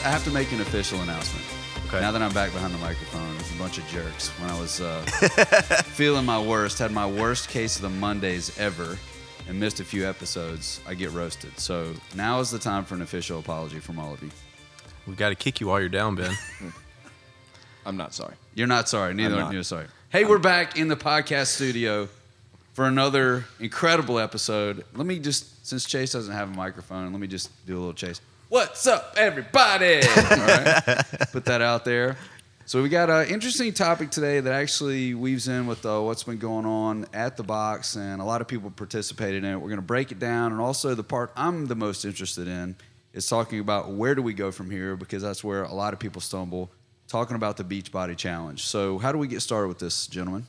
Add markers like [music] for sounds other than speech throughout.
Okay, I, I have to make an official announcement. Okay. Now that I'm back behind the microphone, it's a bunch of jerks. When I was uh, [laughs] feeling my worst, had my worst case of the Mondays ever, and missed a few episodes, I get roasted. So now is the time for an official apology from all of you. We've got to kick you while you're down, Ben. [laughs] I'm not sorry. You're not sorry. Neither I'm are not. you sorry. Hey, we're back in the podcast studio for another incredible episode. Let me just, since Chase doesn't have a microphone, let me just do a little Chase. What's up, everybody? [laughs] All right, [laughs] put that out there. So we got an interesting topic today that actually weaves in with uh, what's been going on at the box, and a lot of people participated in it. We're going to break it down, and also the part I'm the most interested in is talking about where do we go from here because that's where a lot of people stumble. Talking about the Beachbody Challenge. So how do we get started with this, gentlemen?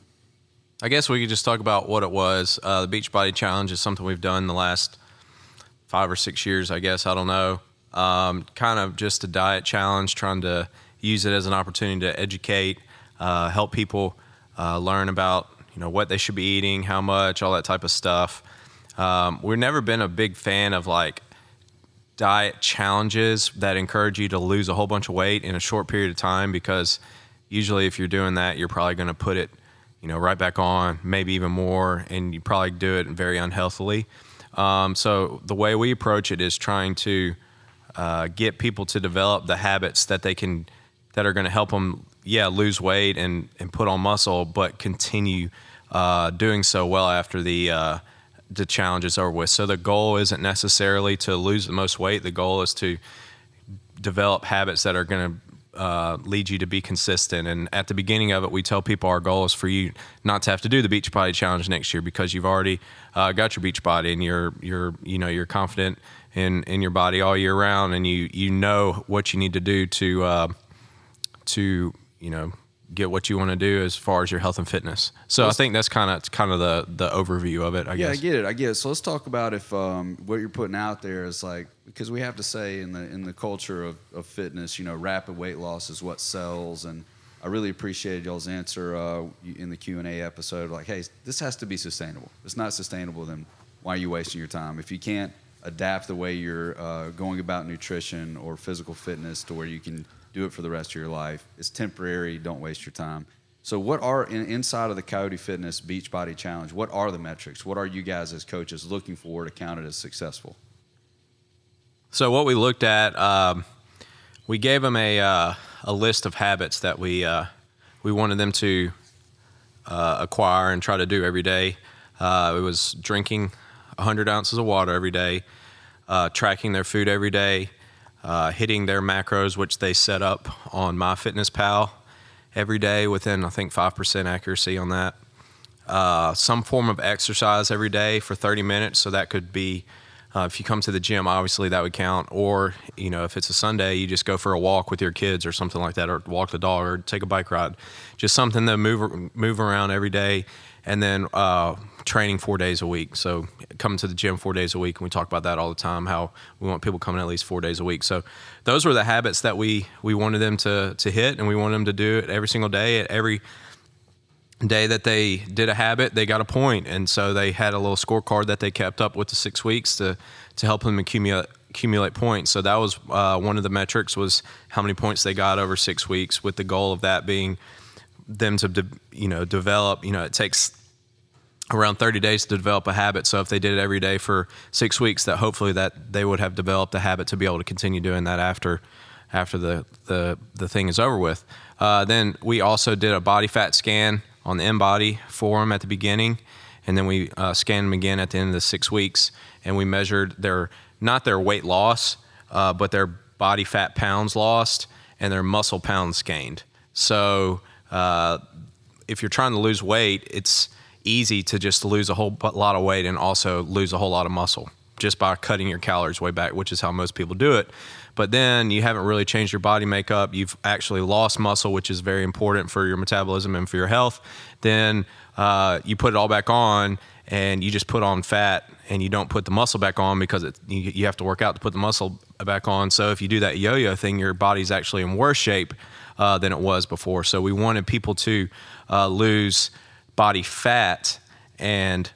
I guess we could just talk about what it was. Uh, the Beachbody Challenge is something we've done the last five or six years, I guess. I don't know. Um, kind of just a diet challenge, trying to use it as an opportunity to educate, uh, help people uh, learn about you know what they should be eating, how much, all that type of stuff. Um, we've never been a big fan of like diet challenges that encourage you to lose a whole bunch of weight in a short period of time because usually if you're doing that you're probably going to put it you know right back on maybe even more and you probably do it very unhealthily um, so the way we approach it is trying to uh, get people to develop the habits that they can that are going to help them yeah lose weight and and put on muscle but continue uh, doing so well after the uh, the challenges are with. So the goal isn't necessarily to lose the most weight. The goal is to develop habits that are going to uh, lead you to be consistent. And at the beginning of it, we tell people our goal is for you not to have to do the beach body challenge next year because you've already uh, got your beach body and you're you're you know you're confident in in your body all year round and you you know what you need to do to uh, to you know get what you want to do as far as your health and fitness. So I think that's kind of kind of the the overview of it. I Yeah, guess. I get it. I get it. So let's talk about if um, what you're putting out there is like because we have to say in the in the culture of, of fitness, you know, rapid weight loss is what sells, and I really appreciated y'all's answer uh, in the Q and A episode. Like, hey, this has to be sustainable. If it's not sustainable, then why are you wasting your time? If you can't adapt the way you're uh, going about nutrition or physical fitness to where you can do it for the rest of your life, it's temporary. Don't waste your time. So, what are in, inside of the Coyote Fitness Beachbody Challenge? What are the metrics? What are you guys as coaches looking for to count it as successful? So what we looked at, um, we gave them a uh, a list of habits that we uh, we wanted them to uh, acquire and try to do every day. Uh, it was drinking 100 ounces of water every day, uh, tracking their food every day, uh, hitting their macros, which they set up on MyFitnessPal every day within I think five percent accuracy on that. Uh, some form of exercise every day for 30 minutes. So that could be uh, if you come to the gym, obviously that would count. Or you know, if it's a Sunday, you just go for a walk with your kids or something like that, or walk the dog, or take a bike ride. Just something to move move around every day, and then uh, training four days a week. So coming to the gym four days a week, and we talk about that all the time. How we want people coming at least four days a week. So those were the habits that we we wanted them to to hit, and we wanted them to do it every single day at every day that they did a habit, they got a point, and so they had a little scorecard that they kept up with the six weeks to to help them accumulate accumulate points. So that was uh, one of the metrics was how many points they got over six weeks, with the goal of that being them to de- you know develop. You know, it takes around 30 days to develop a habit. So if they did it every day for six weeks, that hopefully that they would have developed a habit to be able to continue doing that after after the the, the thing is over with. Uh, then we also did a body fat scan on the InBody for them at the beginning, and then we uh, scanned them again at the end of the six weeks, and we measured their not their weight loss, uh, but their body fat pounds lost and their muscle pounds gained. So uh, if you're trying to lose weight, it's easy to just lose a whole lot of weight and also lose a whole lot of muscle just by cutting your calories way back, which is how most people do it. But then you haven't really changed your body makeup. You've actually lost muscle, which is very important for your metabolism and for your health. Then uh, you put it all back on and you just put on fat and you don't put the muscle back on because it, you, you have to work out to put the muscle back on. So if you do that yo yo thing, your body's actually in worse shape uh, than it was before. So we wanted people to uh, lose body fat and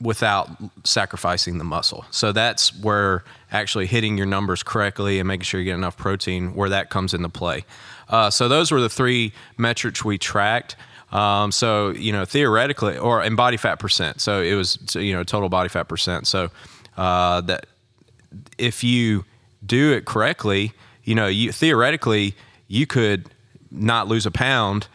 without sacrificing the muscle. So that's where actually hitting your numbers correctly and making sure you get enough protein, where that comes into play. Uh, so those were the three metrics we tracked. Um, so you know, theoretically, or in body fat percent. So it was you know total body fat percent. So uh, that if you do it correctly, you know, you theoretically you could not lose a pound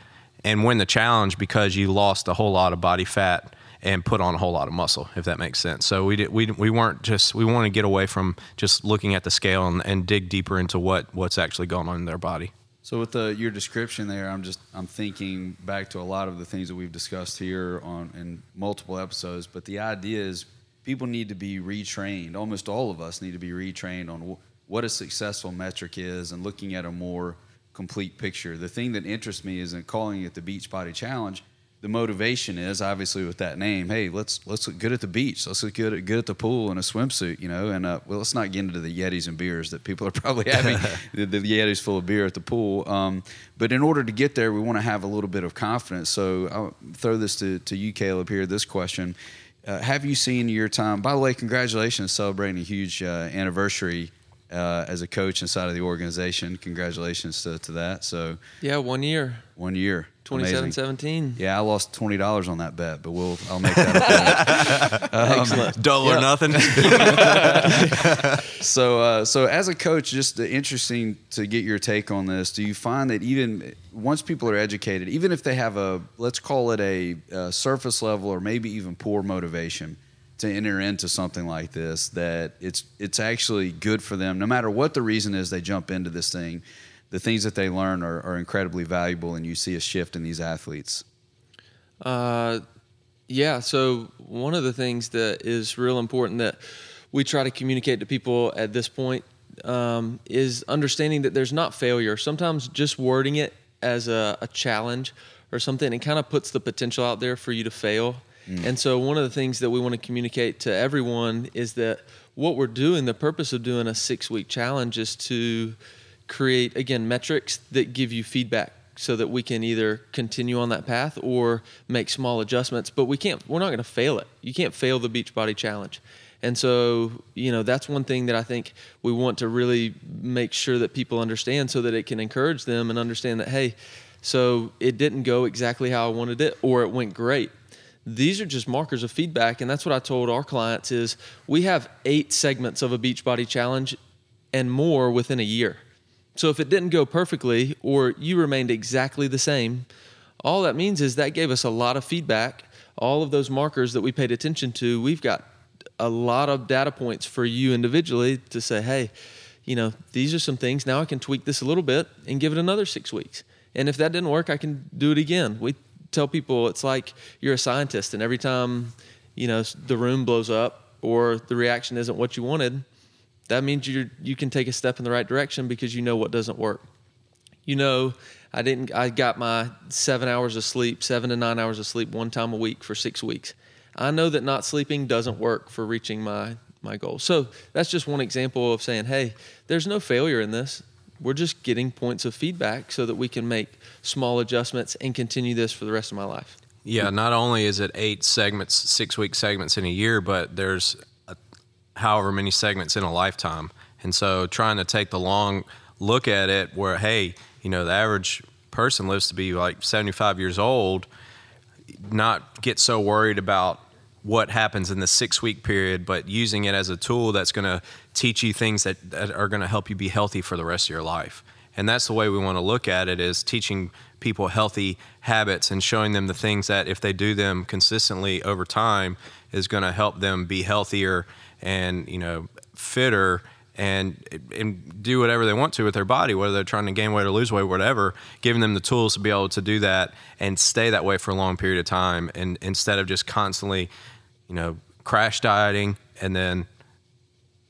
and win the challenge because you lost a whole lot of body fat and put on a whole lot of muscle, if that makes sense. So we did, we we weren't just we want to get away from just looking at the scale and, and dig deeper into what what's actually going on in their body. So with the, your description there, I'm just I'm thinking back to a lot of the things that we've discussed here on in multiple episodes. But the idea is people need to be retrained. Almost all of us need to be retrained on what a successful metric is and looking at a more complete picture. The thing that interests me is in calling it the Beach Body Challenge the motivation is obviously with that name. Hey, let's let's look good at the beach. Let's look good at good at the pool in a swimsuit, you know. And uh, well, let's not get into the Yetis and beers that people are [laughs] probably having. [laughs] the, the, Yetis full of beer at the pool. Um, but in order to get there, we want to have a little bit of confidence. So I'll throw this to to you, Caleb. Here, this question: uh, Have you seen your time? By the way, congratulations celebrating a huge uh, anniversary uh, as a coach inside of the organization. Congratulations to, to that. So yeah, one year. One year. 27 17. Yeah, I lost twenty dollars on that bet, but we'll I'll make that [laughs] um, Excellent. Dull or nothing. [laughs] so uh, so as a coach, just interesting to get your take on this. Do you find that even once people are educated, even if they have a let's call it a, a surface level or maybe even poor motivation, to enter into something like this that it's it's actually good for them. No matter what the reason is they jump into this thing the things that they learn are, are incredibly valuable and you see a shift in these athletes. Uh, yeah so one of the things that is real important that we try to communicate to people at this point um, is understanding that there's not failure. Sometimes just wording it as a, a challenge or something it kind of puts the potential out there for you to fail Mm. And so, one of the things that we want to communicate to everyone is that what we're doing, the purpose of doing a six week challenge is to create, again, metrics that give you feedback so that we can either continue on that path or make small adjustments. But we can't, we're not going to fail it. You can't fail the Beachbody Challenge. And so, you know, that's one thing that I think we want to really make sure that people understand so that it can encourage them and understand that, hey, so it didn't go exactly how I wanted it or it went great these are just markers of feedback and that's what i told our clients is we have eight segments of a beachbody challenge and more within a year. So if it didn't go perfectly or you remained exactly the same all that means is that gave us a lot of feedback. All of those markers that we paid attention to we've got a lot of data points for you individually to say hey you know these are some things. Now i can tweak this a little bit and give it another six weeks. And if that didn't work i can do it again. We tell people it's like you're a scientist, and every time you know the room blows up or the reaction isn't what you wanted, that means you you can take a step in the right direction because you know what doesn't work. You know, I didn't. I got my seven hours of sleep, seven to nine hours of sleep, one time a week for six weeks. I know that not sleeping doesn't work for reaching my my goal. So that's just one example of saying, hey, there's no failure in this. We're just getting points of feedback so that we can make small adjustments and continue this for the rest of my life. Yeah, not only is it eight segments, six week segments in a year, but there's a, however many segments in a lifetime. And so trying to take the long look at it where, hey, you know, the average person lives to be like 75 years old, not get so worried about what happens in the six week period, but using it as a tool that's going to teach you things that, that are going to help you be healthy for the rest of your life. And that's the way we want to look at it is teaching people healthy habits and showing them the things that if they do them consistently over time is going to help them be healthier and, you know, fitter and and do whatever they want to with their body, whether they're trying to gain weight or lose weight, whatever, giving them the tools to be able to do that and stay that way for a long period of time and instead of just constantly, you know, crash dieting and then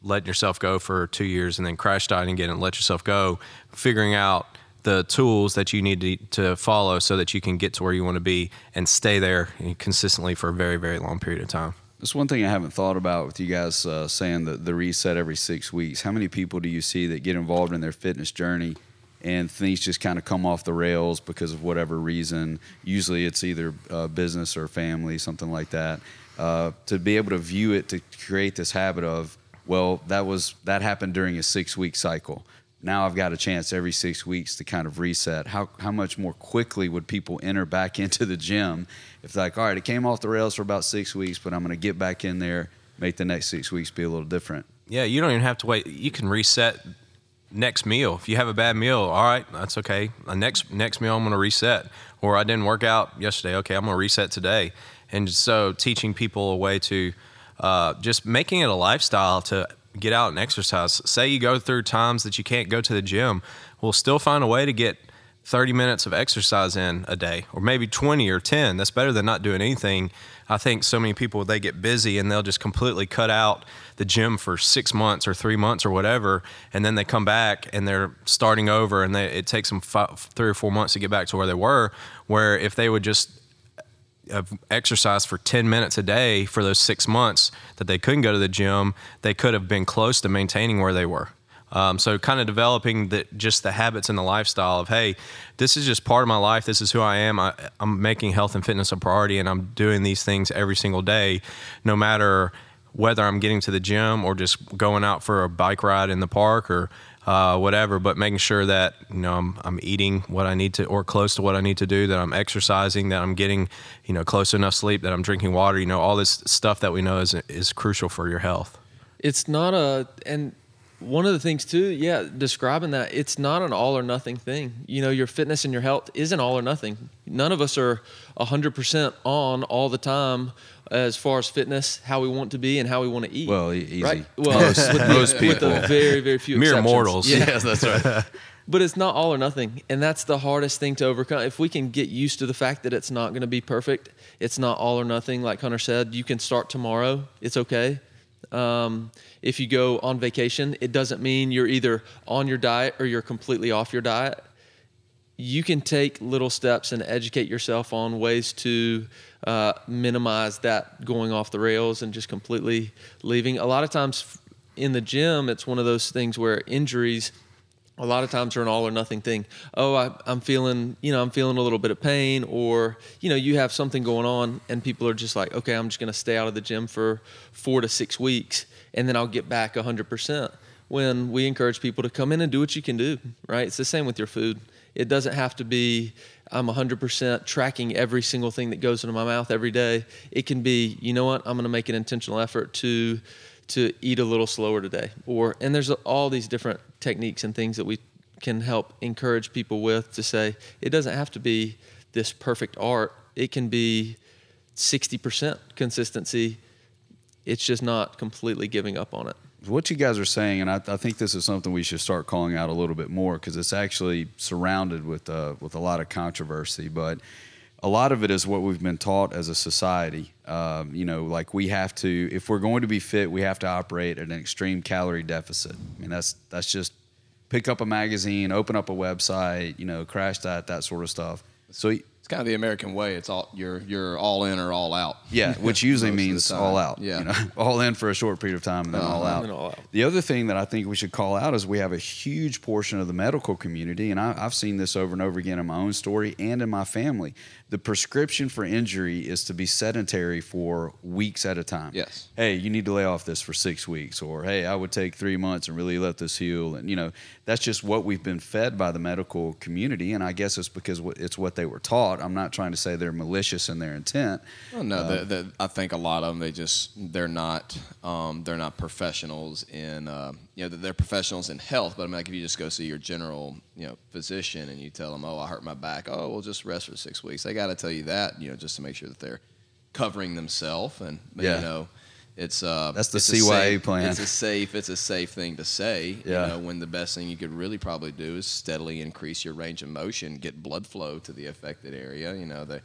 letting yourself go for two years and then crash dieting again and let yourself go, figuring out the tools that you need to, to follow so that you can get to where you want to be and stay there consistently for a very, very long period of time. That's one thing I haven't thought about with you guys uh, saying the, the reset every six weeks. How many people do you see that get involved in their fitness journey and things just kind of come off the rails because of whatever reason. Usually it's either uh, business or family, something like that. Uh, to be able to view it to create this habit of, well, that was that happened during a six week cycle. Now I've got a chance every six weeks to kind of reset. How how much more quickly would people enter back [laughs] into the gym if like, all right, it came off the rails for about six weeks, but I'm going to get back in there, make the next six weeks be a little different. Yeah, you don't even have to wait. You can reset next meal. If you have a bad meal, all right, that's okay. Next next meal, I'm going to reset. Or I didn't work out yesterday. Okay, I'm going to reset today. And so teaching people a way to uh, just making it a lifestyle to get out and exercise. Say you go through times that you can't go to the gym, we'll still find a way to get 30 minutes of exercise in a day, or maybe 20 or 10. That's better than not doing anything. I think so many people they get busy and they'll just completely cut out the gym for six months or three months or whatever, and then they come back and they're starting over, and they, it takes them five, three or four months to get back to where they were. Where if they would just of exercise for 10 minutes a day for those six months that they couldn't go to the gym, they could have been close to maintaining where they were. Um, so kind of developing the, just the habits and the lifestyle of, hey, this is just part of my life. This is who I am. I, I'm making health and fitness a priority, and I'm doing these things every single day, no matter whether I'm getting to the gym or just going out for a bike ride in the park or uh, whatever, but making sure that you know I'm, I'm eating what I need to or close to what I need to do, that I'm exercising, that I'm getting you know close enough sleep, that I'm drinking water. You know all this stuff that we know is is crucial for your health. It's not a and one of the things too, yeah, describing that it's not an all or nothing thing. You know, your fitness and your health isn't all or nothing. None of us are 100% on all the time as far as fitness, how we want to be, and how we want to eat. Well, e- easy. right? [laughs] Well, Most- with, the- most with the people. very, very few [laughs] Mere exceptions. mortals. Yeah. Yes, that's right. [laughs] But it's not all or nothing. And that's the hardest thing to overcome. If we can get used to the fact that it's not going to be perfect, it's not all or nothing. Like Hunter said, you can start tomorrow. It's okay. Um, if you go on vacation, it doesn't mean you're either on your diet or you're completely off your diet. You can take little steps and educate yourself on ways to uh, minimize that going off the rails and just completely leaving. A lot of times in the gym, it's one of those things where injuries a lot of times are an all or nothing thing. Oh, I, I'm feeling, you know, I'm feeling a little bit of pain, or you know, you have something going on, and people are just like, okay, I'm just going to stay out of the gym for four to six weeks, and then I'll get back 100%. When we encourage people to come in and do what you can do, right? It's the same with your food. It doesn't have to be I'm 100% tracking every single thing that goes into my mouth every day. It can be, you know what, I'm going to make an intentional effort to to eat a little slower today. Or and there's all these different techniques and things that we can help encourage people with to say it doesn't have to be this perfect art. It can be 60% consistency. It's just not completely giving up on it what you guys are saying, and I, I think this is something we should start calling out a little bit more because it's actually surrounded with uh, with a lot of controversy. But a lot of it is what we've been taught as a society. Um, you know, like we have to, if we're going to be fit, we have to operate at an extreme calorie deficit. I mean, that's that's just pick up a magazine, open up a website, you know, crash that, that sort of stuff. So kind of the American way. It's all you're you're all in or all out. Yeah, [laughs] which usually Most of the means all out. Yeah. you know, [laughs] all in for a short period of time and then all Uh-huh. out. And all out. The other thing that I think we should call out is we have a huge portion of the medical community, and I, I've seen this over and over again in my own story and in my family. The prescription for injury is to be sedentary for weeks at a time. Yes. Hey, you need to lay off this for six weeks, or hey, I would take three months and really let this heal. And you know, that's just what we've been fed by the medical community, and I guess it's because it's what they were taught. I'm not trying to say they're malicious in their intent. Well, no, the, the, I think a lot of them they just they're not um, they're not professionals in uh, you know they're professionals in health. But I mean, like if you just go see your general you know physician and you tell them, oh, I hurt my back, oh, well, just rest for six weeks. They got to tell you that you know just to make sure that they're covering themselves and Yeah. you know. It's uh, That's the it's CYA safe- plan. It's a safe. It's a safe thing to say. Yeah. You know, when the best thing you could really probably do is steadily increase your range of motion, get blood flow to the affected area. You know, they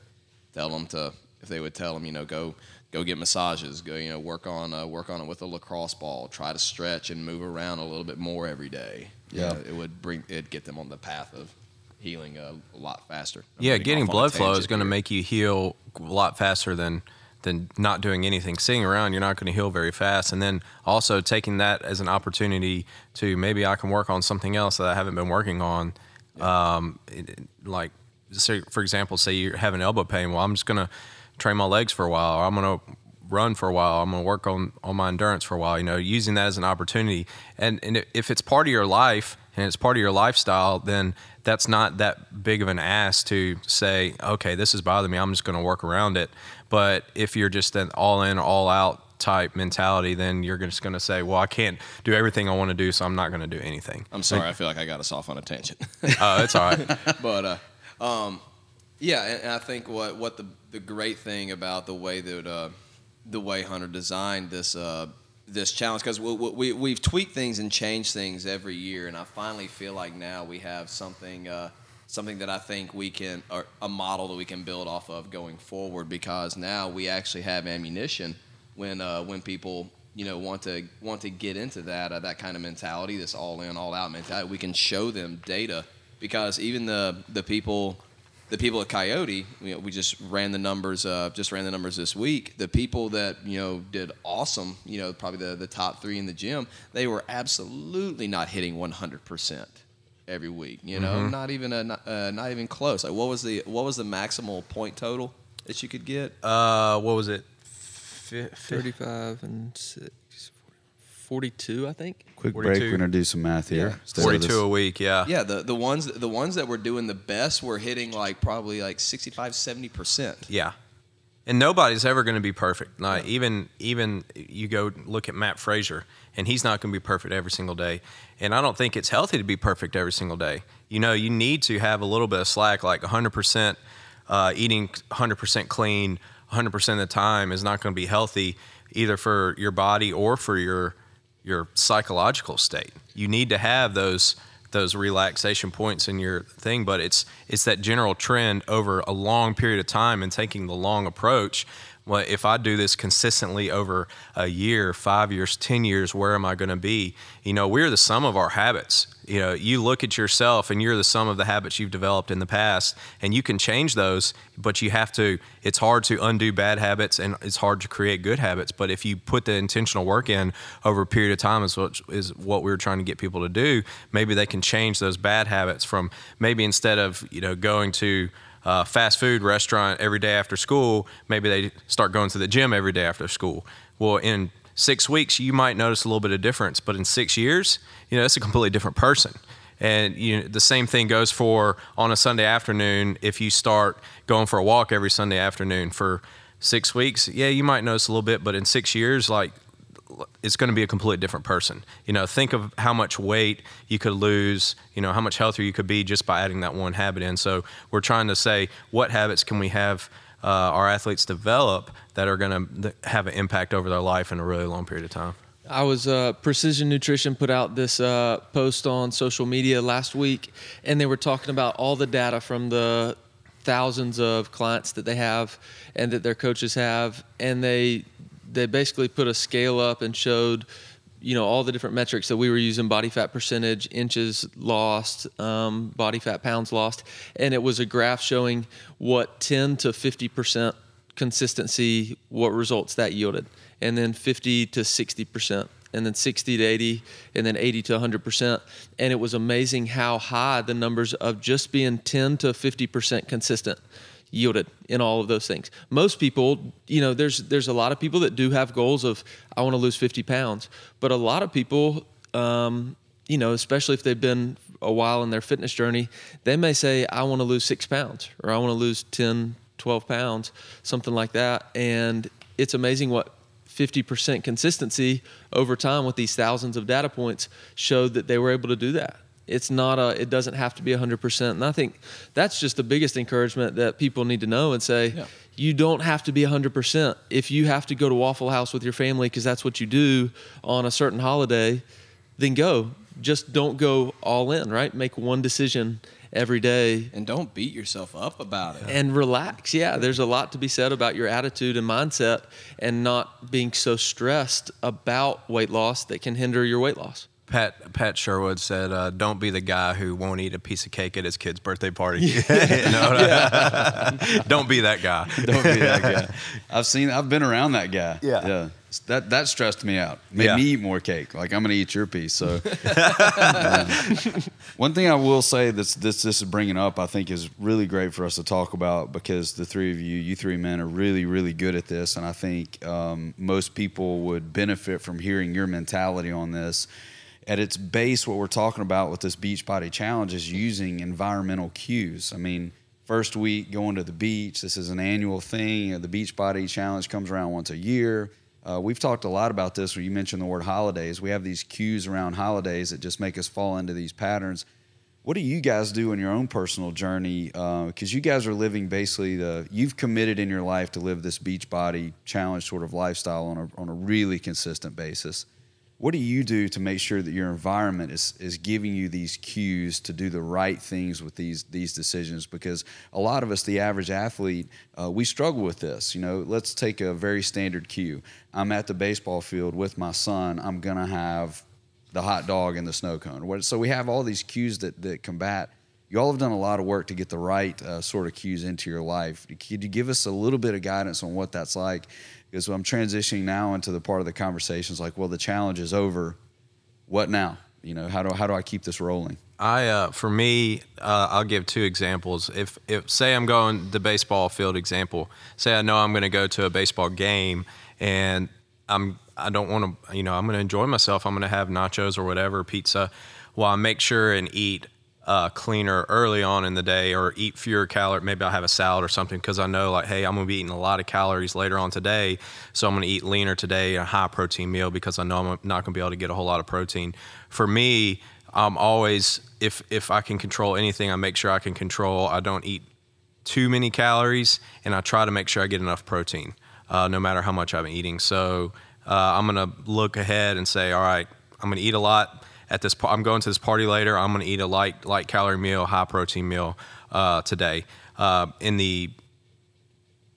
tell them to if they would tell them, you know, go go get massages, go you know work on uh, work on it with a lacrosse ball, try to stretch and move around a little bit more every day. You Yeah. know, it would bring it get them on the path of healing a, a lot faster. I'm Yeah, getting getting off on a blood flow is going to make you heal a lot faster than than not doing anything. Sitting around, you're not going to heal very fast. And then also taking that as an opportunity to maybe I can work on something else that I haven't been working on. Um, it- it- like, say, for example, say you're having elbow pain. Well, I'm just going to train my legs for a while, or I'm going to run for a while. I'm going to work on, on my endurance for a while, you know, using that as an opportunity. And, and if it's part of your life and it's part of your lifestyle, then that's not that big of an ask to say, okay, this is bothering me. I'm just going to work around it. But if you're just an all in, all out type mentality, then you're just going to say, well, I can't do everything I want to do, so I'm not going to do anything. I'm sorry, I feel like I got us off on a tangent. [laughs] Oh, it's all right. [laughs] but uh, um, yeah, and, and I think what what the the great thing about the way that uh, the way Hunter designed this uh, this challenge because we, we we've tweaked things and changed things every year, and I finally feel like now we have something. Uh, something that I think we can, or a model that we can build off of going forward, because now we actually have ammunition when uh, when people you know want to want to get into that uh, that kind of mentality, this all in all out mentality. We can show them data because even the the people the people at Coyote, you know, we just ran the numbers. Uh, just ran the numbers this week. The people that you know did awesome, you know, probably the the top three in the gym, they were absolutely not hitting 100 percent every week. You know, not even a not, uh, not even close. Like, what was the what was the maximal point total that you could get? Uh, what was it? Fi- fi- 35 and 6, 42, I think. Quick 42. break. We're gonna do some math here. Yeah. Stay 42 a week, yeah. Yeah, the, the ones the ones that were doing the best were hitting like probably like 65 70 percent. Yeah. And nobody's ever going to be perfect. Like even even you go look at Mat Fraser, and he's not going to be perfect every single day. And I don't think it's healthy to be perfect every single day. You know, you need to have a little bit of slack. Like 100% uh, eating 100% clean 100% of the time is not going to be healthy either for your body or for your your psychological state. You need to have those those relaxation points in your thing, but it's it's that general trend over a long period of time and taking the long approach. Well, if I do this consistently over a year, five years, ten years, where am I going to be? You know, we're the sum of our habits. You know, you look at yourself and you're the sum of the habits you've developed in the past, and you can change those, but you have to. It's hard to undo bad habits, and it's hard to create good habits. But if you put the intentional work in over a period of time, is what is what we we're trying to get people to do. Maybe they can change those bad habits from maybe instead of you know going to uh, fast food restaurant every day after school, maybe they start going to the gym every day after school. Well, in six weeks, you might notice a little bit of difference, but in six years, you know, it's a completely different person. And you know, the same thing goes for on a Sunday afternoon. If you start going for a walk every Sunday afternoon for six weeks, yeah, you might notice a little bit, but in six years, like it's going to be a completely different person. You know, think of how much weight you could lose, you know, how much healthier you could be just by adding that one habit in. So we're trying to say what habits can we have uh, our athletes develop that are going to have an impact over their life in a really long period of time. I was uh, Precision Nutrition put out this uh, post on social media last week, and they were talking about all the data from the thousands of clients that they have and that their coaches have, and they they basically put a scale up and showed you know all the different metrics that we were using body fat percentage inches lost um, body fat pounds lost. And it was a graph showing what 10 to 50 percent consistency what results that yielded. And then 50 to 60 percent and then 60 to 80 and then 80 to 100 percent. And it was amazing how high the numbers of just being 10 to 50 percent consistent yielded in all of those things. Most people, you know, there's there's a lot of people that do have goals of I want to lose 50 pounds, but a lot of people, um, you know, especially if they've been a while in their fitness journey, they may say I want to lose six pounds or I want to lose 10, 12 pounds, something like that, and it's amazing what 50% consistency over time with these thousands of data points showed that they were able to do that it's not a it doesn't have to be 100% and i think that's just the biggest encouragement that people need to know and say Yeah. you don't have to be 100% if you have to go to waffle house with your family because that's what you do on a certain holiday then go. Just don't go all in right? Make one decision every day. And don't beat yourself up about it. and relax. Yeah there's a lot to be said about your attitude and mindset and not being so stressed about weight loss that can hinder your weight loss Pat Pat Sherwood said, uh, "Don't be the guy who won't eat a piece of cake at his kid's birthday party. [laughs] No, [laughs] don't be that guy. [laughs] Don't be that guy. I've seen. I've been around that guy. Yeah. yeah. That that stressed me out. Made Yeah. me eat more cake. Like I'm gonna eat your piece. So, um, one thing I will say that's this this is bringing up, I think, is really great for us to talk about because the three of you, you three men, are really really good at this, and I think um, most people would benefit from hearing your mentality on this. At its base, what we're talking about with this Beachbody Challenge is using environmental cues. I mean, first week going to the beach. This is an annual thing. The Beachbody Challenge comes around once a year. Uh, we've talked a lot about this when you mentioned the word holidays. We have these cues around holidays that just make us fall into these patterns. What do you guys do in your own personal journey? Because you guys are living basically the you've committed in your life to live this Beachbody Challenge sort of lifestyle on a on a really consistent basis. What do you do to make sure that your environment is, is giving you these cues to do the right things with these these decisions? Because a lot of us, the average athlete, uh, we struggle with this. You know, let's take a very standard cue. I'm at the baseball field with my son. I'm gonna have the hot dog and the snow cone. So we have all these cues that that combat. You all have done a lot of work to get the right uh, sort of cues into your life. Could you give us a little bit of guidance on what that's like? Because I'm transitioning now into the part of the conversations like, well, the challenge is over. What now? You know, how do how do I keep this rolling? I uh, for me, uh, I'll give two examples. If if say I'm going the baseball field example, say I know I'm going to go to a baseball game and I'm I don't want to you know I'm going to enjoy myself. I'm going to have nachos or whatever pizza. Well, I make sure and eat uh, cleaner early on in the day or eat fewer calories. Maybe I'll have a salad or something because I know like hey I'm going to be eating a lot of calories later on today, so I'm going to eat leaner today, a high protein meal because I know I'm not going to be able to get a whole lot of protein. For me, I'm always if if I can control anything, I make sure I can control. I don't eat too many calories, and I try to make sure I get enough protein, uh, no matter how much I'm eating. So uh, I'm gonna look ahead and say, all right, I'm gonna eat a lot at this. I'm going to this party later. I'm gonna eat a light light calorie meal, high protein meal uh, today. Uh, in the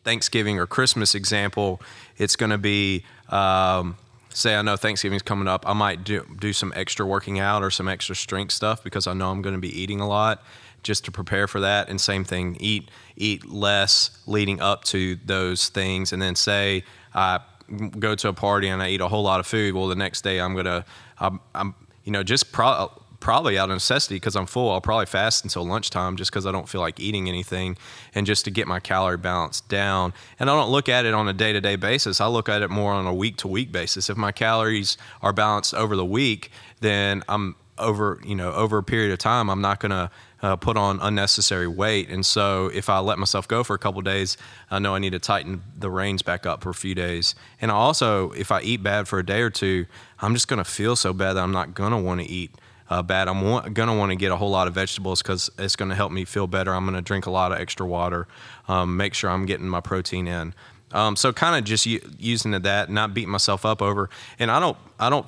Thanksgiving or Christmas example, it's going to be um, say I know Thanksgiving's coming up. I might do do some extra working out or some extra strength stuff because I know I'm going to be eating a lot just to prepare for that. And same thing, eat eat less leading up to those things, and then say I go to a party and I eat a whole lot of food. Well, the next day I'm gonna I'm, I'm you know just pro- probably out of necessity because I'm full. I'll probably fast until lunchtime just because I don't feel like eating anything and just to get my calorie balance down. And I don't look at it on a day to day basis. I look at it more on a week to week basis. If my calories are balanced over the week, then I'm over, you know, over a period of time, I'm not going to uh, put on unnecessary weight. And so if I let myself go for a couple days, I know I need to tighten the reins back up for a few days. And I also, if I eat bad for a day or two, I'm just going to feel so bad that I'm not going to want to eat uh, bad. I'm wa- gonna want to get a whole lot of vegetables because it's gonna help me feel better. I'm gonna drink a lot of extra water, um, make sure I'm getting my protein in. Um, so kind of just u- using that, not beating myself up over. And I don't, I don't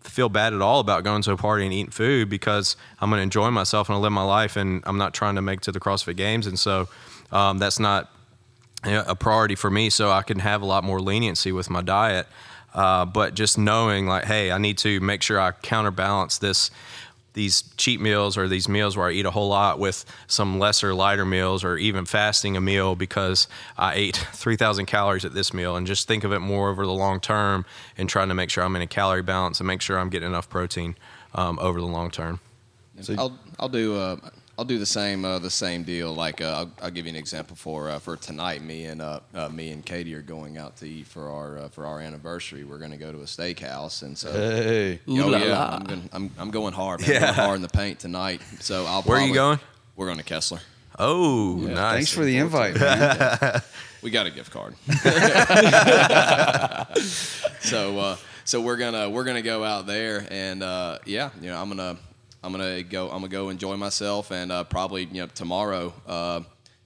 feel bad at all about going to a party and eating food because I'm gonna enjoy myself and I live my life, and I'm not trying to make to the CrossFit Games, and so um, that's not a priority for me so I can have a lot more leniency with my diet. Uh, but just knowing like, hey, I need to make sure I counterbalance this these cheat meals or these meals where I eat a whole lot with some lesser lighter meals or even fasting a meal because I ate [laughs] 3,000 calories at this meal and just think of it more over the long term and trying to make sure I'm in a calorie balance and make sure I'm getting enough protein um, over the long term. So I'll I'll do uh, I'll do the same uh, the same deal. Like uh, I'll, I'll give you an example for uh, for tonight. Me and uh, uh, me and Katie are going out to eat for our uh, for our anniversary. We're going to go to a steakhouse, and so Hey, oh Ooh la yeah, la. I'm, going, I'm I'm going hard. Man. I'm going hard in the paint tonight. So I'll. Where are you going? We're going to Kessler. Oh, nice. thanks for the invite, man. [laughs] We got a gift card. [laughs] so uh, so we're gonna we're gonna go out there and uh, yeah, you know I'm gonna I'm gonna go I'm gonna go enjoy myself and uh, probably you know tomorrow. Uh,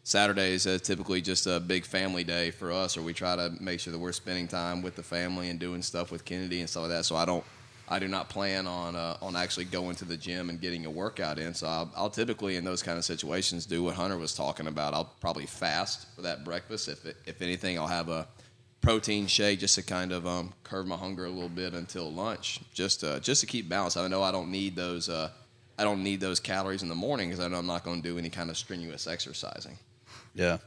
Saturdays is typically just a big family day for us, or we try to make sure that we're spending time with the family and doing stuff with Kennedy and stuff like that. So I don't, I do not plan on uh, on actually going to the gym and getting a workout in. So I'll, I'll typically in those kind of situations do what Hunter was talking about. I'll probably fast for that breakfast. If it, if anything, I'll have a protein shake just to kind of um, curb my hunger a little bit until lunch, just to, just to keep balance. I know I don't need those. Uh, I don't need those calories in the morning because I know I'm not going to do any kind of strenuous exercising. Yeah.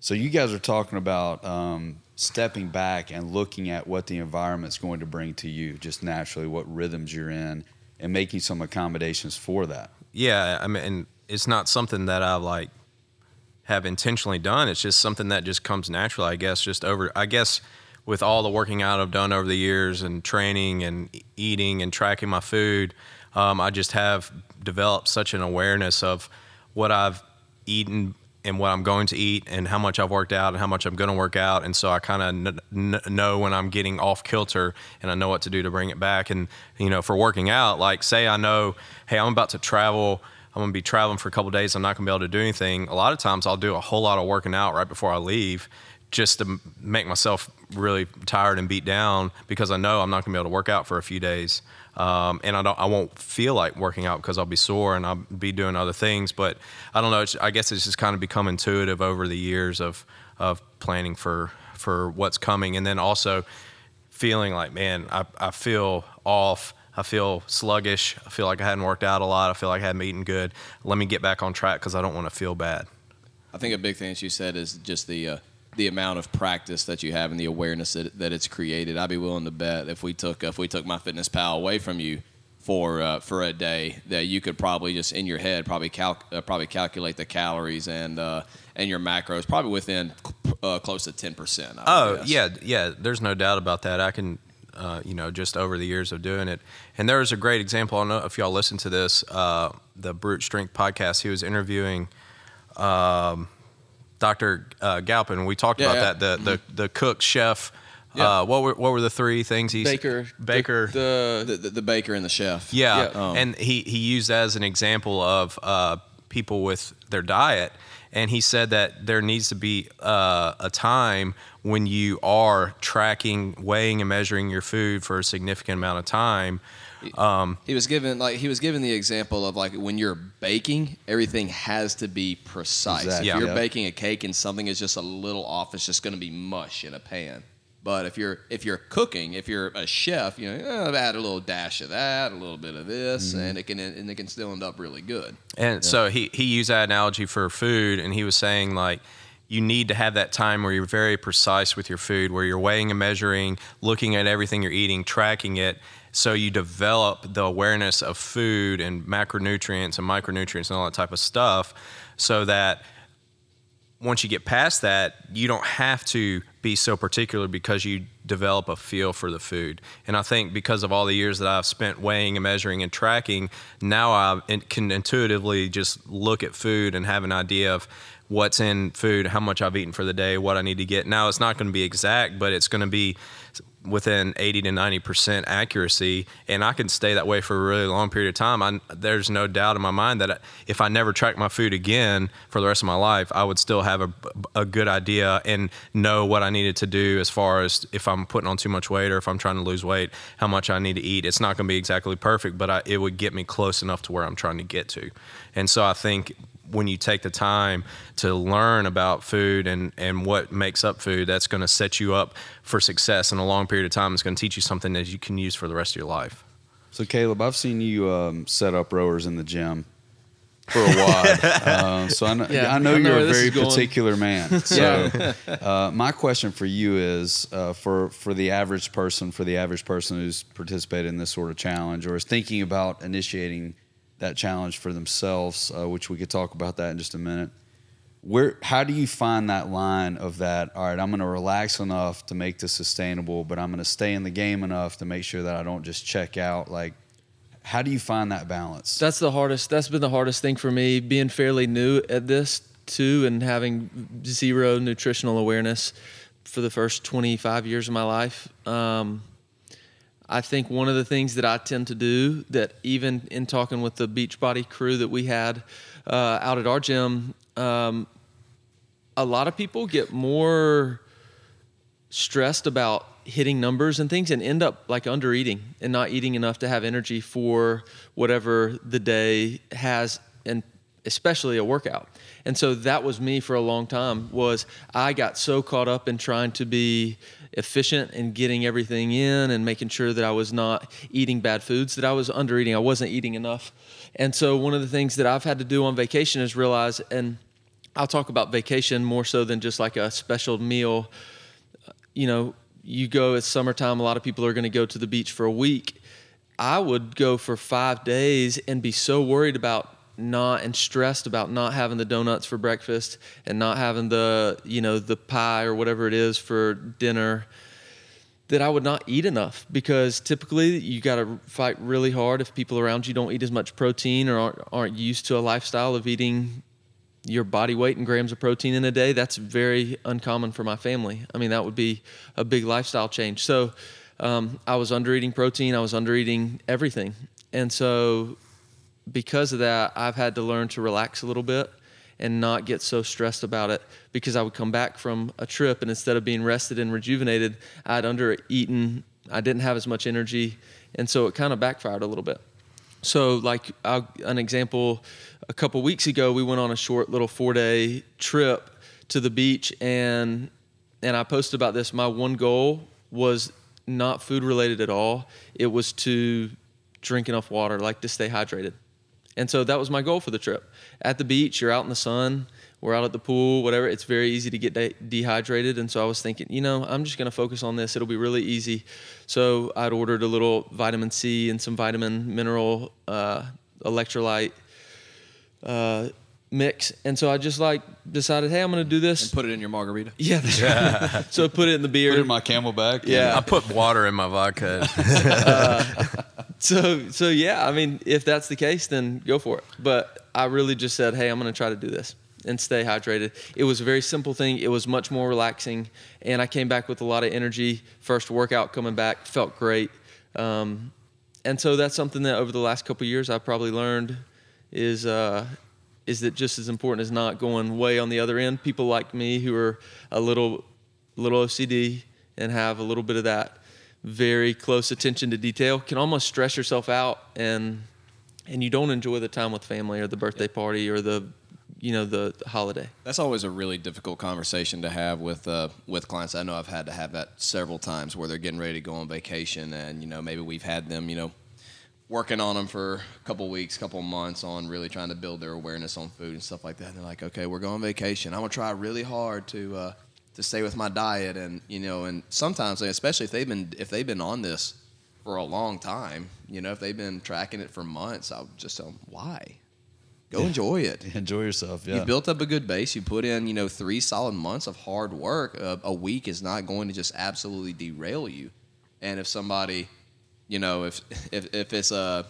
So you guys are talking about um, stepping back and looking at what the environment's going to bring to you, just naturally, what rhythms you're in, and making some accommodations for that. Yeah, I mean, and it's not something that I like have intentionally done. It's just something that just comes naturally, I guess. Just over, I guess, with all the working out I've done over the years and training and eating and tracking my food, um, I just have developed such an awareness of what I've eaten and what I'm going to eat and how much I've worked out and how much I'm going to work out. And so I kind of n- n- know when I'm getting off kilter and I know what to do to bring it back. And, you know, for working out, like say I know, hey, I'm about to travel. I'm going to be traveling for a couple days. I'm not going to be able to do anything. A lot of times I'll do a whole lot of working out right before I leave just to make myself really tired and beat down because I know I'm not going to be able to work out for a few days. Um, and I don't, I won't feel like working out because I'll be sore and I'll be doing other things. But I don't know. I guess it's just kind of become intuitive over the years of of planning for for what's coming, and then also feeling like, man, I, I feel off. I feel sluggish. I feel like I hadn't worked out a lot. I feel like I hadn't eaten good. Let me get back on track because I don't want to feel bad. I think a big thing that you said is just the uh, the amount of practice that you have and the awareness that, that it's created. I'd be willing to bet if we took if we took MyFitnessPal away from you for uh, for a day, that you could probably just in your head probably cal- uh, probably calculate the calories and uh, and your macros probably within uh, close to ten percent. Oh yeah, yeah. There's no doubt about that. I can. Uh, you know, just over the years of doing it, and there was a great example. I don't know if y'all listen to this, uh, the Brute Strength podcast. He was interviewing um, Dr. Uh, Galpin. We talked Yeah, about yeah. that. The, the the cook chef. Yeah. Uh, what were what were the three things he Baker, Baker. the, the, the, the baker and the chef. yeah, Yeah. Um, and he he used that as an example of uh, people with their diet, and he said that there needs to be uh, a time when you are tracking, weighing, and measuring your food for a significant amount of time. He was given like he was given the example of like when you're baking, everything has to be precise. Exactly. If Yeah. you're Yeah. baking a cake and something is just a little off, it's just going to be mush in a pan. But if you're if you're cooking, if you're a chef, you know, eh, add a little dash of that, a little bit of this, and it can and it can still end up really good. And so he, he used that analogy for food, and he was saying, like, you need to have that time where you're very precise with your food, where you're weighing and measuring, looking at everything you're eating, tracking it. So you develop the awareness of food and macronutrients and micronutrients and all that type of stuff so that once you get past that, you don't have to be so particular because you develop a feel for the food. And I think because of all the years that I've spent weighing and measuring and tracking, now I can intuitively just look at food and have an idea of what's in food, how much I've eaten for the day, what I need to get. Now it's not going to be exact, but it's going to be within 80 to 90% accuracy and I can stay that way for a really long period of time. I, there's no doubt in my mind that if I never track my food again for the rest of my life, I would still have a, a good idea and know what I needed to do as far as if I'm putting on too much weight or if I'm trying to lose weight, how much I need to eat. It's not going to be exactly perfect, but I, it would get me close enough to where I'm trying to get to. And so I think when you take the time to learn about food and, and what makes up food, that's going to set you up for success in a long period of time. It's going to teach you something that you can use for the rest of your life. So Caleb, I've seen you um, set up rowers in the gym for a while. um, [laughs] so I know, Yeah, I know I you're where a very is going. particular man. [laughs] So uh, my question for you is uh, for for the average person, for the average person who's participated in this sort of challenge or is thinking about initiating that challenge for themselves, uh, which we could talk about that in just a minute. Where how do you find that line of that? All right, I'm going to relax enough to make this sustainable, but I'm going to stay in the game enough to make sure that I don't just check out. Like, how do you find that balance? That's the hardest. That's been the hardest thing for me, being fairly new at this too, and having zero nutritional awareness for the first 25 years of my life. Um, I think one of the things that I tend to do that even in talking with the Beachbody crew that we had uh, out at our gym, um, a lot of people get more stressed about hitting numbers and things and end up like under eating and not eating enough to have energy for whatever the day has and especially a workout. And so that was me for a long time was I got so caught up in trying to be efficient and getting everything in and making sure that I was not eating bad foods that I was under eating. I wasn't eating enough. And so one of the things that I've had to do on vacation is realize and I'll talk about vacation more so than just like a special meal. You know, you go it's summertime, a lot of people are going to go to the beach for a week. I would go for 5 days and be so worried about not and stressed about not having the donuts for breakfast and not having the you know the pie or whatever it is for dinner that I would not eat enough because typically you got to fight really hard if people around you don't eat as much protein or aren't, aren't used to a lifestyle of eating your body weight in grams of protein in a day. That's very uncommon for my family. I mean, that would be a big lifestyle change. So um, I was under eating protein, I was under eating everything. And so because of that, I've had to learn to relax a little bit and not get so stressed about it because I would come back from a trip and instead of being rested and rejuvenated, I'd under eaten, I didn't have as much energy. And so it kind of backfired a little bit. So, like I'll, an example, a couple weeks ago, we went on a short little four day trip to the beach, and and I posted about this. My one goal was not food related at all. It was to drink enough water, like to stay hydrated. And so that was my goal for the trip. At the beach, you're out in the sun, we're out at the pool, whatever. It's very easy to get de- dehydrated. And so I was thinking, you know, I'm just going to focus on this. It'll be really easy. So I'd ordered a little vitamin C and some vitamin mineral uh, electrolyte uh, mix. And so I just like decided, hey, I'm going to do this. And put it in your margarita. [laughs] yeah, that's right. [laughs] so I put it in the beer. Put it in my CamelBak. Yeah. I put water in my vodka. [laughs] so so yeah, I mean, if that's the case, then go for it. But I really just said, hey, I'm going to try to do this and stay hydrated. It was a very simple thing. It was much more relaxing, and I came back with a lot of energy. First workout coming back felt great, um, and so that's something that over the last couple years I've probably learned is. Uh, is that just as important as not going way on the other end? People like me who are a little, little OCD and have a little bit of that very close attention to detail can almost stress yourself out and and you don't enjoy the time with family or the birthday party or the you know the, the holiday That's always a really difficult conversation to have with uh, with clients. I know I've had to have that several times where they're getting ready to go on vacation, and you know maybe we've had them, you know, working on them for a couple weeks, couple months on really trying to build their awareness on food and stuff like that. And they're like, okay, we're going on vacation. I'm gonna try really hard to uh, to stay with my diet, and you know, and sometimes, especially if they've been if they've been on this for a long time, you know, if they've been tracking it for months, I'll just tell them why. Go enjoy it. [laughs] Enjoy yourself. Yeah. You built up a good base. You put in, you know, three solid months of hard work. Uh, a week is not going to just absolutely derail you. And if somebody, you know, if if, if it's a,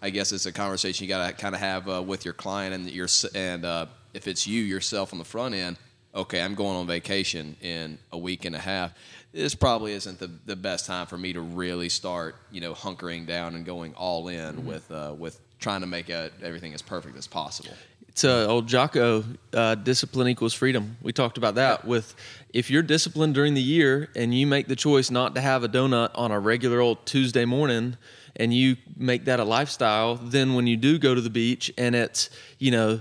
I guess it's a conversation you got to kind of have uh, with your client and your and uh, if it's you yourself on the front end. Okay, I'm going on vacation in a week and a half. This probably isn't the, the best time for me to really start, you know, hunkering down and going all in with uh, with trying to make uh everything as perfect as possible. it's uh, old jocko uh, discipline equals freedom we talked about that with if you're disciplined during the year and you make the choice not to have a donut on a regular old tuesday morning and you make that a lifestyle then when you do go to the beach and it's you know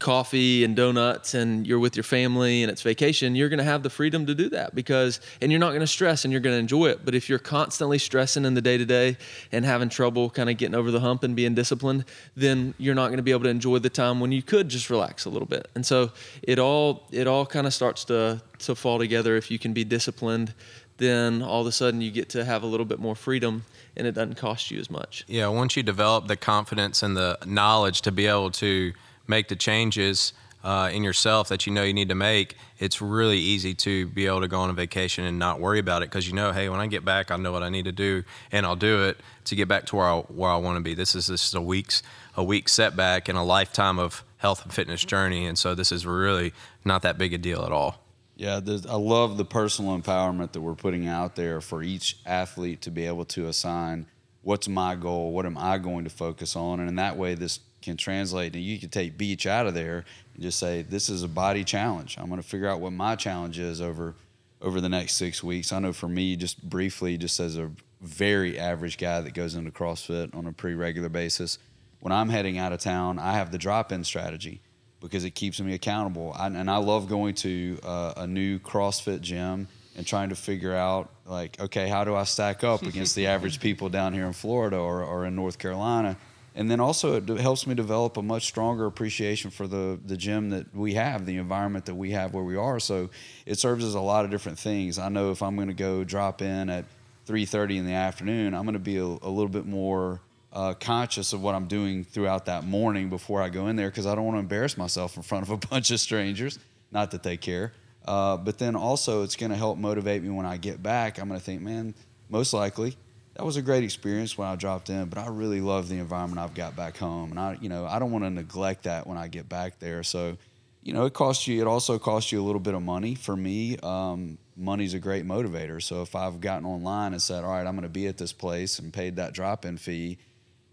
coffee and donuts and you're with your family and it's vacation, you're going to have the freedom to do that because, and you're not going to stress and you're going to enjoy it. But if you're constantly stressing in the day to day and having trouble kind of getting over the hump and being disciplined, then you're not going to be able to enjoy the time when you could just relax a little bit. And so it all, it all kind of starts to, to fall together. If you can be disciplined, then all of a sudden you get to have a little bit more freedom and it doesn't cost you as much. Yeah, once you develop the confidence and the knowledge to be able to make the changes uh, in yourself that you know you need to make, it's really easy to be able to go on a vacation and not worry about it because you know, hey, when I get back, I know what I need to do, and I'll do it to get back to where I, where I want to be. This is this is a week's a week setback in a lifetime of health and fitness journey, and so this is really not that big a deal at all. Yeah, I love the personal empowerment that we're putting out there for each athlete to be able to assign what's my goal, what am I going to focus on, and in that way, this can translate. And you can take beach out of there and just say, this is a body challenge. I'm going to figure out what my challenge is over over the next six weeks. I know for me, just briefly, just as a very average guy that goes into CrossFit on a pretty regular basis, when I'm heading out of town, I have the drop-in strategy because it keeps me accountable. I, and I love going to uh, a new CrossFit gym and trying to figure out like, okay, how do I stack up [laughs] against the average people down here in Florida or, or in North Carolina? And then also it helps me develop a much stronger appreciation for the the gym that we have, the environment that we have where we are. So it serves as a lot of different things. I know if I'm going to go drop in at 3:30 in the afternoon, I'm going to be a, a little bit more uh, conscious of what I'm doing throughout that morning before I go in there because I don't want to embarrass myself in front of a [laughs] bunch of strangers. Not that they care, uh, but then also it's going to help motivate me when I get back. I'm going to think, man, most likely that was a great experience when I dropped in, but I really love the environment I've got back home, and I, you know, I don't want to neglect that when I get back there. So, you know, it costs you. It also costs you a little bit of money. For me, um, money's a great motivator. So if I've gotten online and said, all right, I'm going to be at this place and paid that drop-in fee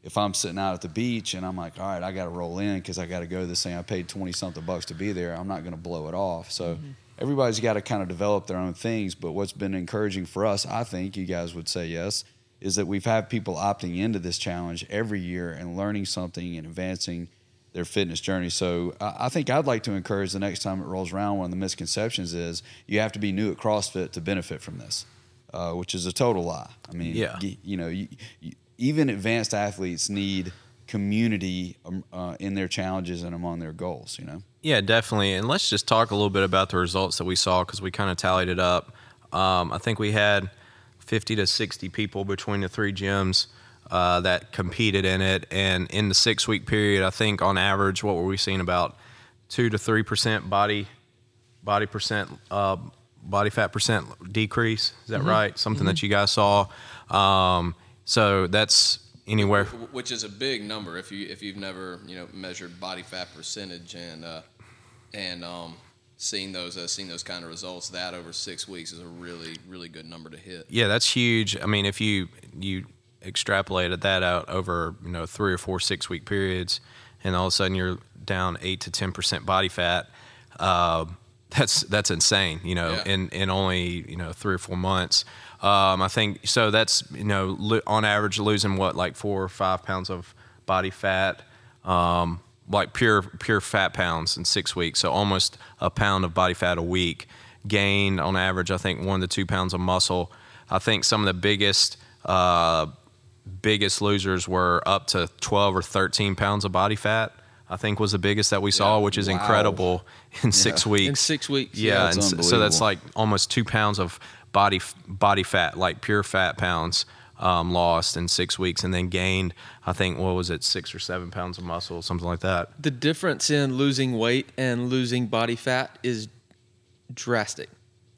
if I'm sitting out at the beach and I'm like, all right, I got to roll in because I got to go to this thing. I paid 20 something bucks to be there. I'm not going to blow it off. So mm-hmm. everybody's got to kind of develop their own things. But what's been encouraging for us, I think you guys would say yes, is that we've had people opting into this challenge every year and learning something and advancing their fitness journey. So I think I'd like to encourage the next time it rolls around, one of the misconceptions is you have to be new at CrossFit to benefit from this. Uh, which is a total lie. I mean, yeah. you, you know, you, you, even advanced athletes need community um, uh, in their challenges and among their goals. You know. Yeah, definitely. And let's just talk a little bit about the results that we saw because we kind of tallied it up. Um, I think we had 50 to 60 people between the three gyms uh, that competed in it, and in the six week period, I think on average, what were we seeing about two to three percent body body percent uh, body fat percent decrease. Is that mm-hmm. right? Something mm-hmm. that you guys saw. Um, so that's anywhere. Which is a big number if you if you've never you know measured body fat percentage and uh, and um, seen those uh, seen those kind of results. That over six weeks is a really really good number to hit. Yeah, that's huge. I mean, if you you extrapolated that out over you know three or four six week periods, and all of a sudden you're down eight to ten percent body fat. Uh, that's that's insane, you know, yeah. in, in only you know three or four months. Um, I think so. That's you know lo- on average losing what like four or five pounds of body fat, um, like pure pure fat pounds in six weeks. So almost a pound of body fat a week. Gained on average, I think one to two pounds of muscle. I think some of the biggest uh, biggest losers were up to 12 or 13 pounds of body fat. I think was the biggest that we saw, which is wow. incredible in six weeks. In six weeks, yeah, yeah and so that's like almost two pounds of body body fat, like pure fat pounds, um, lost in six weeks, and then gained. I think what was it, six or seven pounds of muscle, something like that. The difference in losing weight and losing body fat is drastic,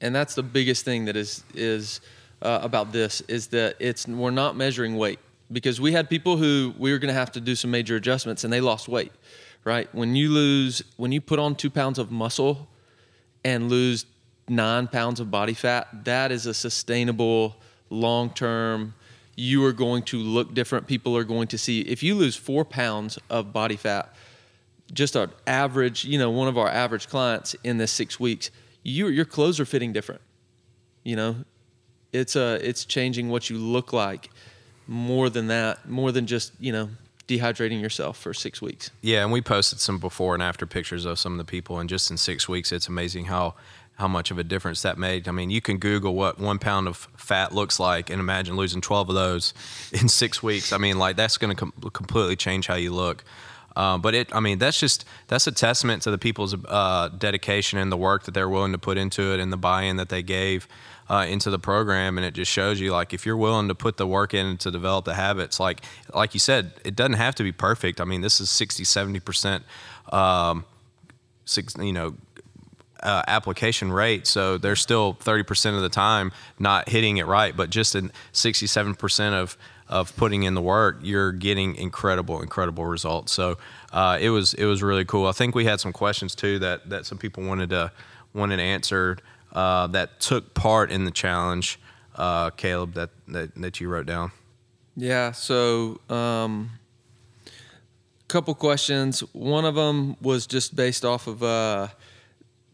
and that's the biggest thing that is is uh, about this is that it's we're not measuring weight because we had people who we were going to have to do some major adjustments and they lost weight right when you lose when you put on two pounds of muscle and lose nine pounds of body fat, that is a sustainable, long term. You are going to look different. People are going to see. If you lose four pounds of body fat, just our average, you know, one of our average clients in this six weeks, you, your clothes are fitting different. You know, it's a, uh, it's changing what you look like more than that, more than just, you know, dehydrating yourself for six weeks. Yeah, and we posted some before and after pictures of some of the people, and just in six weeks, it's amazing how how much of a difference that made. I mean, you can Google what one pound of fat looks like and imagine losing 12 of those [laughs] in six weeks. I mean, like that's going to com- completely change how you look. Uh, but it, I mean, that's just that's a testament to the people's uh, dedication and the work that they're willing to put into it and the buy-in that they gave uh, into the program. And it just shows you, like, if you're willing to put the work in to develop the habits, like like you said, it doesn't have to be perfect. I mean, this is 60, 70 percent. Um, six, you know, uh, application rate. So they're still 30% of the time not hitting it right, but just in 67% of of putting in the work, you're getting incredible, incredible results. So uh, it was it was really cool. I think we had some questions too that that some people wanted to wanted answered uh, that took part in the challenge. Uh, Caleb, that, that that you wrote down. Yeah. So. Um, couple questions. One of them was just based off of uh,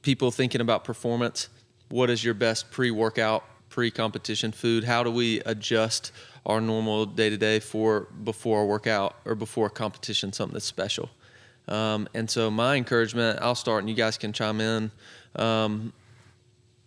people thinking about performance, what is your best pre workout, pre competition food? How do we adjust our normal day to day for before a workout or before a competition, something that's special. Um, and so my encouragement, I'll start and you guys can chime in. Um,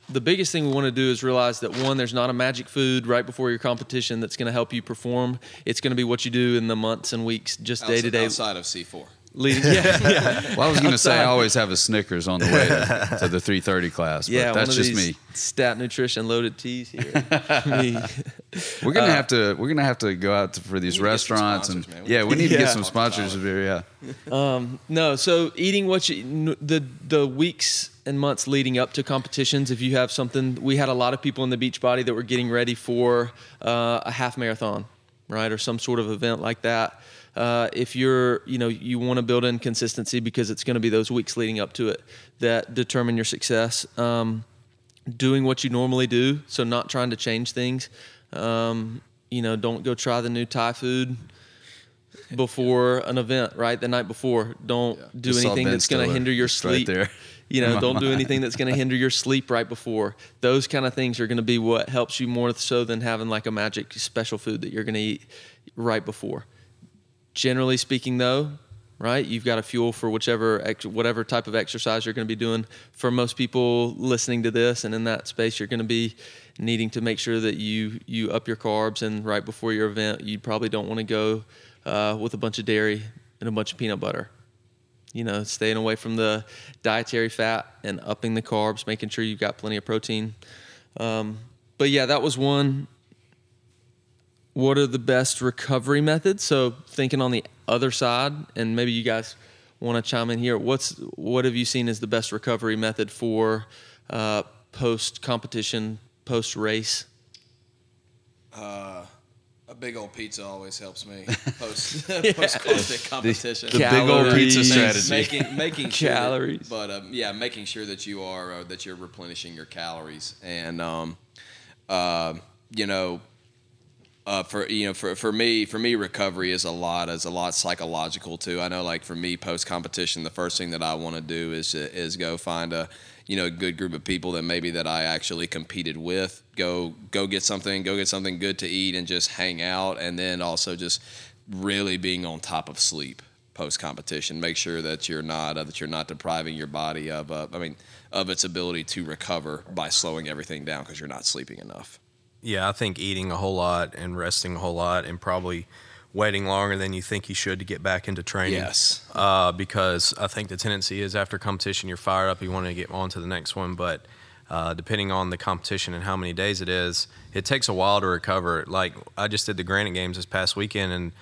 the biggest thing we want to do is realize that one, there's not a magic food right before your competition that's going to help you perform. It's going to be what you do in the months and weeks, just day to day. outside of C4. Leading, yeah, yeah. [laughs] Well, I was going to say I always have a Snickers on the way to, to the 3:30 class, but Yeah, that's one of just these me. Stat nutrition loaded teas here. [laughs] Me. We're gonna have to we're gonna have to go out to, for these We need to get some restaurants and sponsors, man. Yeah, we need to get some sponsors here. Yeah, No, so eating what you the the weeks and months leading up to competitions. If you have something, we had a lot of people in the beach body that were getting ready for uh, a half marathon, right, or some sort of event like that. Uh, if you're, you know, you want to build in consistency because it's going to be those weeks leading up to it that determine your success. Um, doing what you normally do, so not trying to change things. Um, you know, don't go try the new Thai food before an event, right? The night before. Don't do Just anything that's going to hinder your just right there. You know, don't do anything that's going to hinder your sleep right before. Those kind of things are going to be what helps you more so than having like a magic special food that you're going to eat right before. Generally speaking, though, right, you've got a fuel for whichever whatever type of exercise you're going to be doing. For most people listening to this and in that space, you're going to be needing to make sure that you you up your carbs. And right before your event, you probably don't want to go uh, with a bunch of dairy and a bunch of peanut butter you know, staying away from the dietary fat and upping the carbs, making sure you've got plenty of protein. Um, but yeah, that was one. What are the best recovery methods? So thinking on the other side, and maybe you guys want to chime in here. What's what have you seen as the best recovery method for uh, post competition, post race? Uh, A big old pizza always helps me [laughs] post [laughs] post CrossFit competition. The big old pizza strategy. making making sure that- Calories. but um, yeah, making sure that you are uh, that you're replenishing your calories and um, uh, you know. Uh, for you know, for, for me, for me, recovery is a lot is a lot psychological too. I know, like for me, post competition, the first thing that I want to do is is go find a you know good group of people that maybe that I actually competed with. Go go get something, go get something good to eat, and just hang out. And then also just really being on top of sleep post competition. Make sure that you're not uh, that you're not depriving your body of uh, I mean of its ability to recover by slowing everything down because you're not sleeping enough. Yeah, I think eating a whole lot and resting a whole lot and probably waiting longer than you think you should to get back into training. Yes. Uh, because I think the tendency is after competition, you're fired up, you want to get on to the next one. But uh, depending on the competition and how many days it is, it takes a while to recover. Like I just did the Granite Games this past weekend and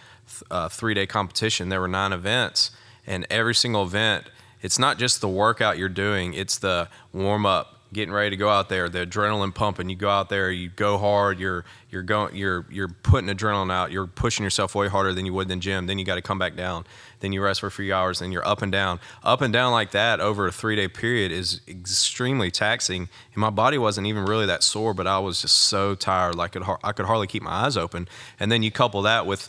uh, three day competition. There were nine events, and every single event, it's not just the workout you're doing, it's the warm up, getting ready to go out there, the adrenaline pumping. You go out there, you go hard. You're you're going you're you're putting adrenaline out. You're pushing yourself way harder than you would in gym. Then you got to come back down. Then you rest for a few hours. Then you're up and down, up and down like that over a three day period is extremely taxing. And my body wasn't even really that sore, but I was just so tired. Like I could hardly keep my eyes open. And then you couple that with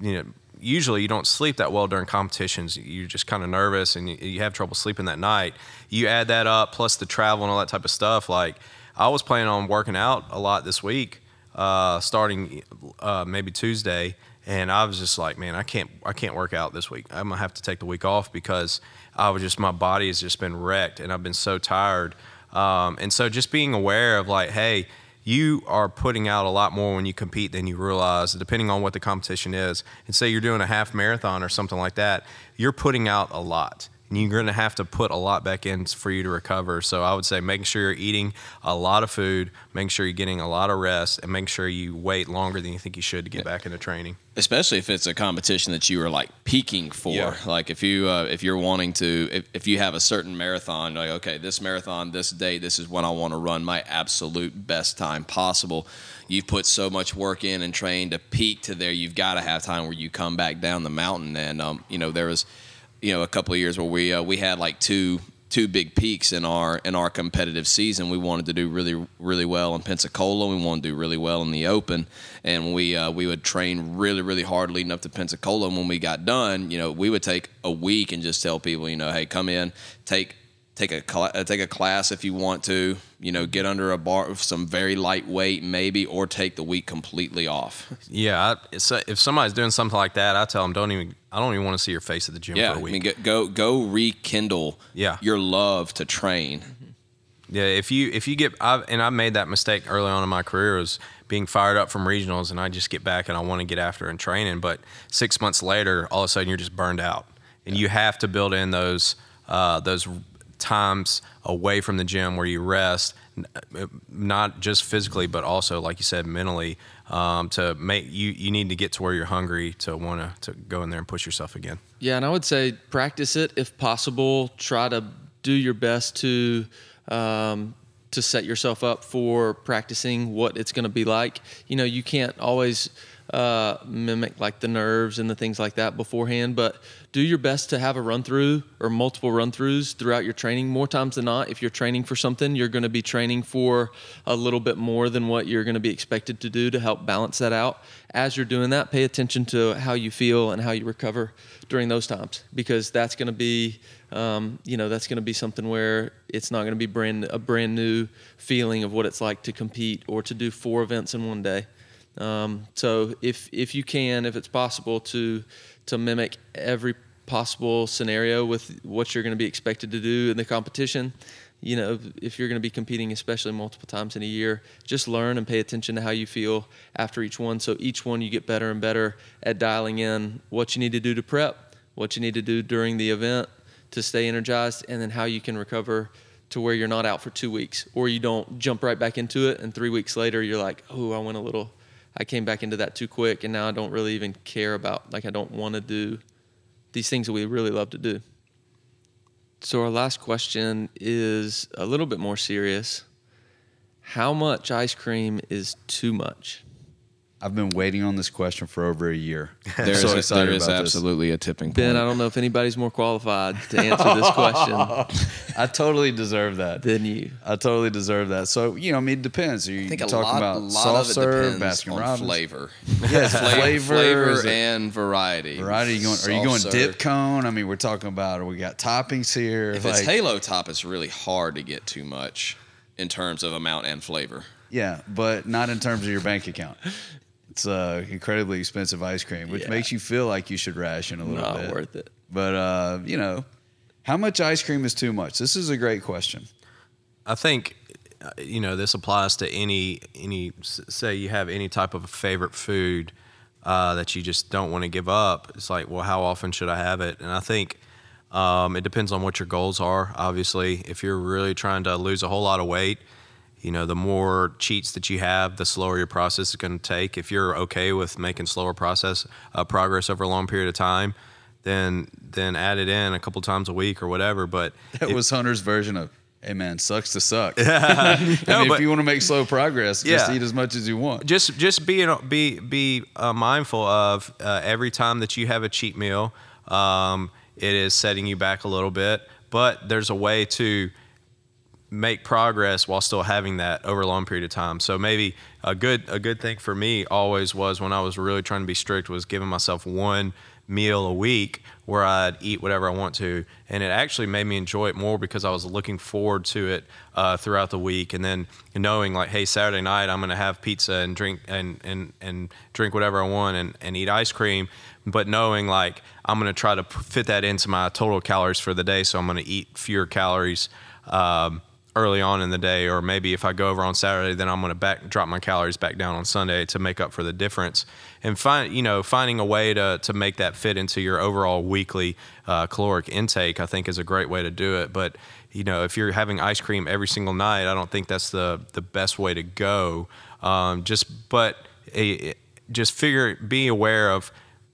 you know usually you don't sleep that well during competitions. You're just kind of nervous and you, have trouble sleeping that night. You add that up plus the travel and all that type of stuff. Like I was planning on working out a lot this week, uh, starting uh, maybe Tuesday, and I was just like, man, I can't, I can't work out this week. I'm gonna have to take the week off because I was just my body has just been wrecked and I've been so tired. Um, and so just being aware of like, hey, you are putting out a lot more when you compete than you realize, depending on what the competition is. And say you're doing a half marathon or something like that, you're putting out a lot. And you're going to have to put a lot back in for you to recover. So I would say making sure you're eating a lot of food, making sure you're getting a lot of rest, and making sure you wait longer than you think you should to get back into training. especially if it's a competition that you are like peaking for Yeah. like if you uh, if you're wanting to if, if you have a certain marathon like okay this marathon this day, this is when i want to run my absolute best time possible you've put so much work in and trained to peak to there you've got to have time where you come back down the mountain and um, you know there was you know a couple of years where we uh, we had like two two big peaks in our in our competitive season. We wanted to do really really well in Pensacola. We wanted to do really well in the Open, and we uh, we would train really really hard leading up to Pensacola. And when we got done, you know, we would take a week and just tell people, you know, hey, come in, take take a cla- uh, take a class if you want to. You know, get under a bar some very lightweight maybe, or take the week completely off. [laughs] Yeah, I, if somebody's doing something like that, I tell them don't even. I don't even want to see your face at the gym Yeah, for I a week. mean, go go, go rekindle Yeah. your love to train. Yeah, if you if you get I've, and I made that mistake early on in my career was being fired up from regionals and I just get back and I want to get after and training, but six months later, all of a sudden you're just burned out, and you have to build in those uh, those times away from the gym where you rest, not just physically but also like you said mentally. Um, to make you you need to get to where you're hungry to want to to go in there and push yourself again. Yeah, and I would say practice it if possible. Try to do your best to um, to set yourself up for practicing what it's going to be like. You know, you can't always uh, mimic like the nerves and the things like that beforehand, but do your best to have a run through or multiple run throughs throughout your training. More times than not, if you're training for something, you're going to be training for a little bit more than what you're going to be expected to do to help balance that out. As you're doing that, pay attention to how you feel and how you recover during those times because that's going to be um, you know that's going to be something where it's not going to be brand a brand new feeling of what it's like to compete or to do four events in one day um, so if if you can if it's possible to to mimic every possible scenario with what you're going to be expected to do in the competition you know if you're going to be competing especially multiple times in a year just learn and pay attention to how you feel after each one so each one you get better and better at dialing in what you need to do to prep what you need to do during the event to stay energized, and then how you can recover to where you're not out for two weeks or you don't jump right back into it. And three weeks later, you're like, oh, I went a little, I came back into that too quick, and now I don't really even care about, like, I don't want to do these things that we really love to do. So, our last question is a little bit more serious. How much ice cream is too much? I've been waiting on this question for over a year. [laughs] There is, so a- excited there is about this. absolutely a tipping point. Ben, I don't know if anybody's more qualified to answer this question [laughs] I totally deserve that. than you. I totally deserve that. So you know, I mean, it depends. Are you I think a talking lot, about a lot soft of it serve, depends Baskin Robbins, flavor. Yes, [laughs] Flavor, flavor, flavor is it- and variety. Variety? You going? Are you going serve. dip cone? I mean, we're talking about. We got toppings here. If it's Halo Top, it's really hard to get too much in terms of amount and flavor. yeah, but not in terms of your bank account. It's uh, incredibly expensive ice cream, which Yeah. makes you feel like you should ration a little Not bit. worth it. But uh, you know, how much ice cream is too much? This is a great question. I think uh, you know this applies to any any s- say you have any type of a favorite food uh, that you just don't want to give up. It's like, well, how often should I have it? And I think um, it depends on what your goals are. Obviously, if you're really trying to lose a whole lot of weight, you know, the more cheats that you have, the slower your process is going to take. If you're okay with making slower process uh, progress over a long period of time, then then add it in a couple times a week or whatever. But [laughs] That if- was Hunter's version of, "Hey man, sucks to suck." [laughs] I No, mean, but- if you want to make slow progress, just Yeah. eat as much as you want. just just be be be uh, mindful of uh, every time that you have a cheat meal. Um, it is setting you back a little bit, but there's a way to make progress while still having that over a long period of time. So maybe a good a good thing for me always was when I was really trying to be strict was giving myself one meal a week where I'd eat whatever I want to, and it actually made me enjoy it more because I was looking forward to it uh, throughout the week, and then knowing like, hey, Saturday night I'm going to have pizza and drink and and and drink whatever I want and, and eat ice cream, but knowing like I'm going to try to fit that into my total calories for the day, so I'm going to eat fewer calories. Um, early on in the day, or maybe if I go over on Saturday, then I'm going to back drop my calories back down on Sunday to make up for the difference. And find you know finding a way to to make that fit into your overall weekly uh, caloric intake, I think is a great way to do it. But you know if you're having ice cream every single night, I don't think that's the the best way to go. Um, just but eh, just figure be aware of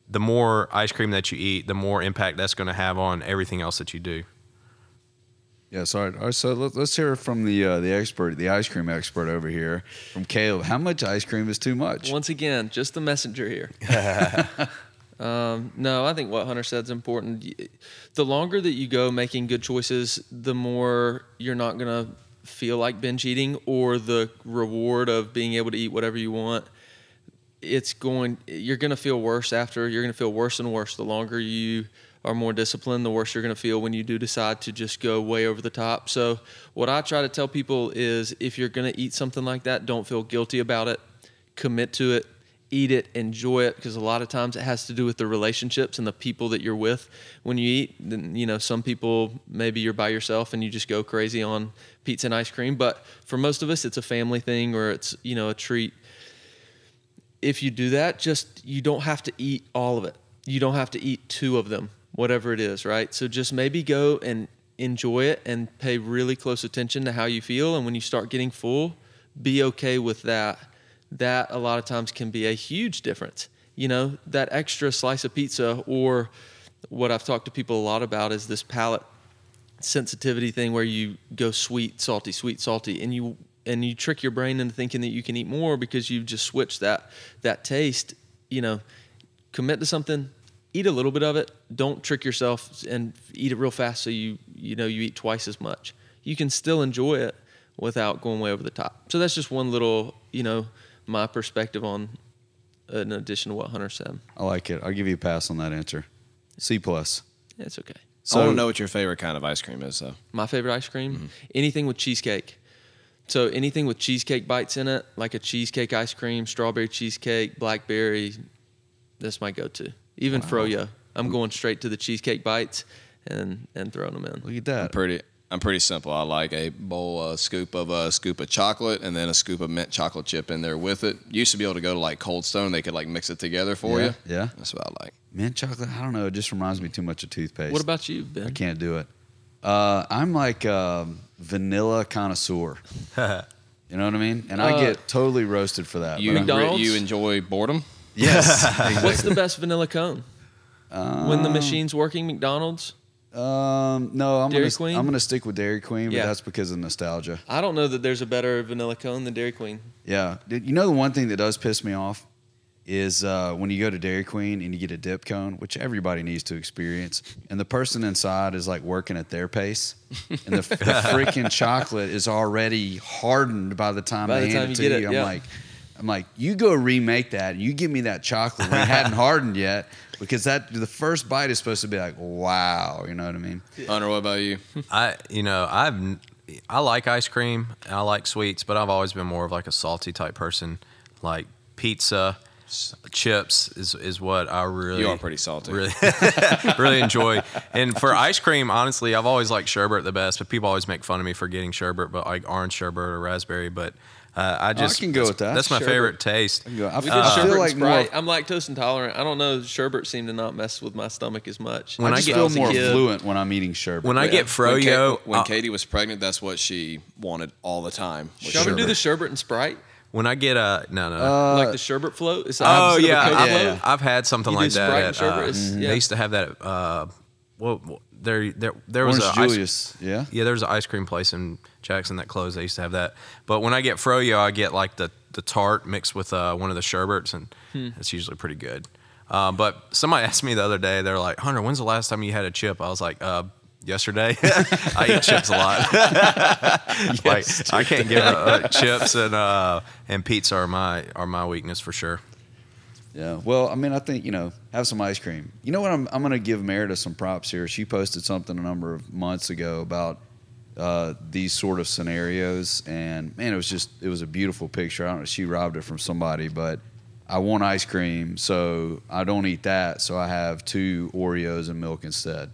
the more ice cream that you eat, the more impact that's going to have on everything else that you do. Yes, all right. All right so let, let's hear from the uh, the expert, the ice cream expert over here, from Caleb. How much ice cream is too much? Once again, just the messenger here. [laughs] [laughs] um, no, I think what Hunter said is important. The longer that you go making good choices, the more you're not going to feel like binge eating or the reward of being able to eat whatever you want. It's going, you're going to feel worse after. You're going to feel worse and worse the longer you are more disciplined, the worse you're going to feel when you do decide to just go way over the top. So, what I try to tell people is if you're going to eat something like that, don't feel guilty about it. Commit to it, eat it, enjoy it, because a lot of times it has to do with the relationships and the people that you're with. When you eat, then, you know, some people, maybe you're by yourself and you just go crazy on pizza and ice cream. But for most of us, it's a family thing or it's, you know, a treat. If you do that, just you don't have to eat all of it. You don't have to eat two of them whatever it is, right? So just maybe go and enjoy it and pay really close attention to how you feel. And when you start getting full, be okay with that. That a lot of times can be a huge difference. You know, that extra slice of pizza, or what I've talked to people a lot about is this palate sensitivity thing where you go sweet, salty, sweet, salty, and you and you trick your brain into thinking that you can eat more because you've just switched that that taste. You know, commit to something, eat a little bit of it. Don't trick yourself and eat it real fast so you you know you eat twice as much. You can still enjoy it without going way over the top. So that's just one little you know my perspective on in addition to what Hunter said. I like it. I'll give you a pass on that answer. C plus. Yeah, it's okay. So, I want to know what your favorite kind of ice cream is, though. My favorite ice cream, mm-hmm. anything with cheesecake. So anything with cheesecake bites in it, like a cheesecake ice cream, strawberry cheesecake, blackberry, that's my go-to. Even froyo, I'm going straight to the cheesecake bites and and throwing them in. Look at that. I'm pretty. I'm pretty simple. I like a bowl, a scoop of a scoop of chocolate, and then a scoop of mint chocolate chip in there with it. Used to be able to go to like Cold Stone; they could like mix it together for Yeah, you. yeah. that's what I like. Mint chocolate. I don't know. It just reminds me too much of toothpaste. What about you, Ben? I can't do it. Uh, I'm like um, vanilla connoisseur. [laughs] you know what I mean? And I Uh, get totally roasted for that. You I'm- McDonald's? you enjoy boredom? Yes. [laughs] What's the best vanilla cone? when the machine's working, McDonald's. Um, no, I'm Dairy gonna Queen? I'm gonna stick with Dairy Queen, but Yeah. that's because of nostalgia. I don't know that there's a better vanilla cone than Dairy Queen. Yeah, you know the one thing that does piss me off is uh, when you go to Dairy Queen and you get a dip cone, which everybody needs to experience, and the person inside is like working at their pace, and the, the [laughs] freaking chocolate is already hardened by the time By they the hand time it you to get you. it, I'm yeah. like, I'm like, you go remake that, and you give me that chocolate when it hadn't [laughs] hardened yet, because that the first bite is supposed to be like, wow, you know what I mean? Hunter, what about you? I you know I've n- I like ice cream and I like sweets, but I've always been more of like a salty type person. Like pizza, chips is is what I really You are pretty salty. Really, [laughs] really enjoy. And for ice cream, honestly, I've always liked sherbet the best. But people always make fun of me for getting sherbet, but like orange sherbet or raspberry. But uh, I just I can go with that. That's my Sherbet. favorite taste. I can go- I We did I sherbet feel like and more. Sprite. I'm lactose intolerant. I don't know. Sherbet seemed to not mess with my stomach as much. When I I get- feel more kid. fluent when I'm eating sherbet. When I get When, Ka- froyo, when uh, Katie was pregnant, that's what she wanted all the time. was Shall we do the sherbet and Sprite? when I get a no no. Uh, like the sherbet float? It's the Oh opposite yeah, of a Coke I've, float? I've had something You like that. Sprite and at, sherbet, uh, it's- yeah. They used to have that. at, Uh, well, well, there, there, there was Orange a ice- Julius, yeah. yeah, there was an ice cream place in Jackson that closed. They used to have that. But when I get froyo, I get like the the tart mixed with uh, one of the sherbets, and Hmm. it's usually pretty good. Uh, but somebody [laughs] asked me the other day, they're like, "Hunter, when's the last time you had a chip?" I was like, uh, "Yesterday." [laughs] I eat chips a lot. [laughs] like I can't give up uh, chips and uh, and pizza are my are my weakness for sure. Yeah. Well, I mean, I think you know, have some ice cream. You know what? I'm I'm going to give Meredith some props here. She posted something a number of months ago about uh, these sort of scenarios, and man, it was just it was a beautiful picture. I don't know, she robbed it from somebody, but I want ice cream, so I don't eat that, so I have two Oreos and milk instead.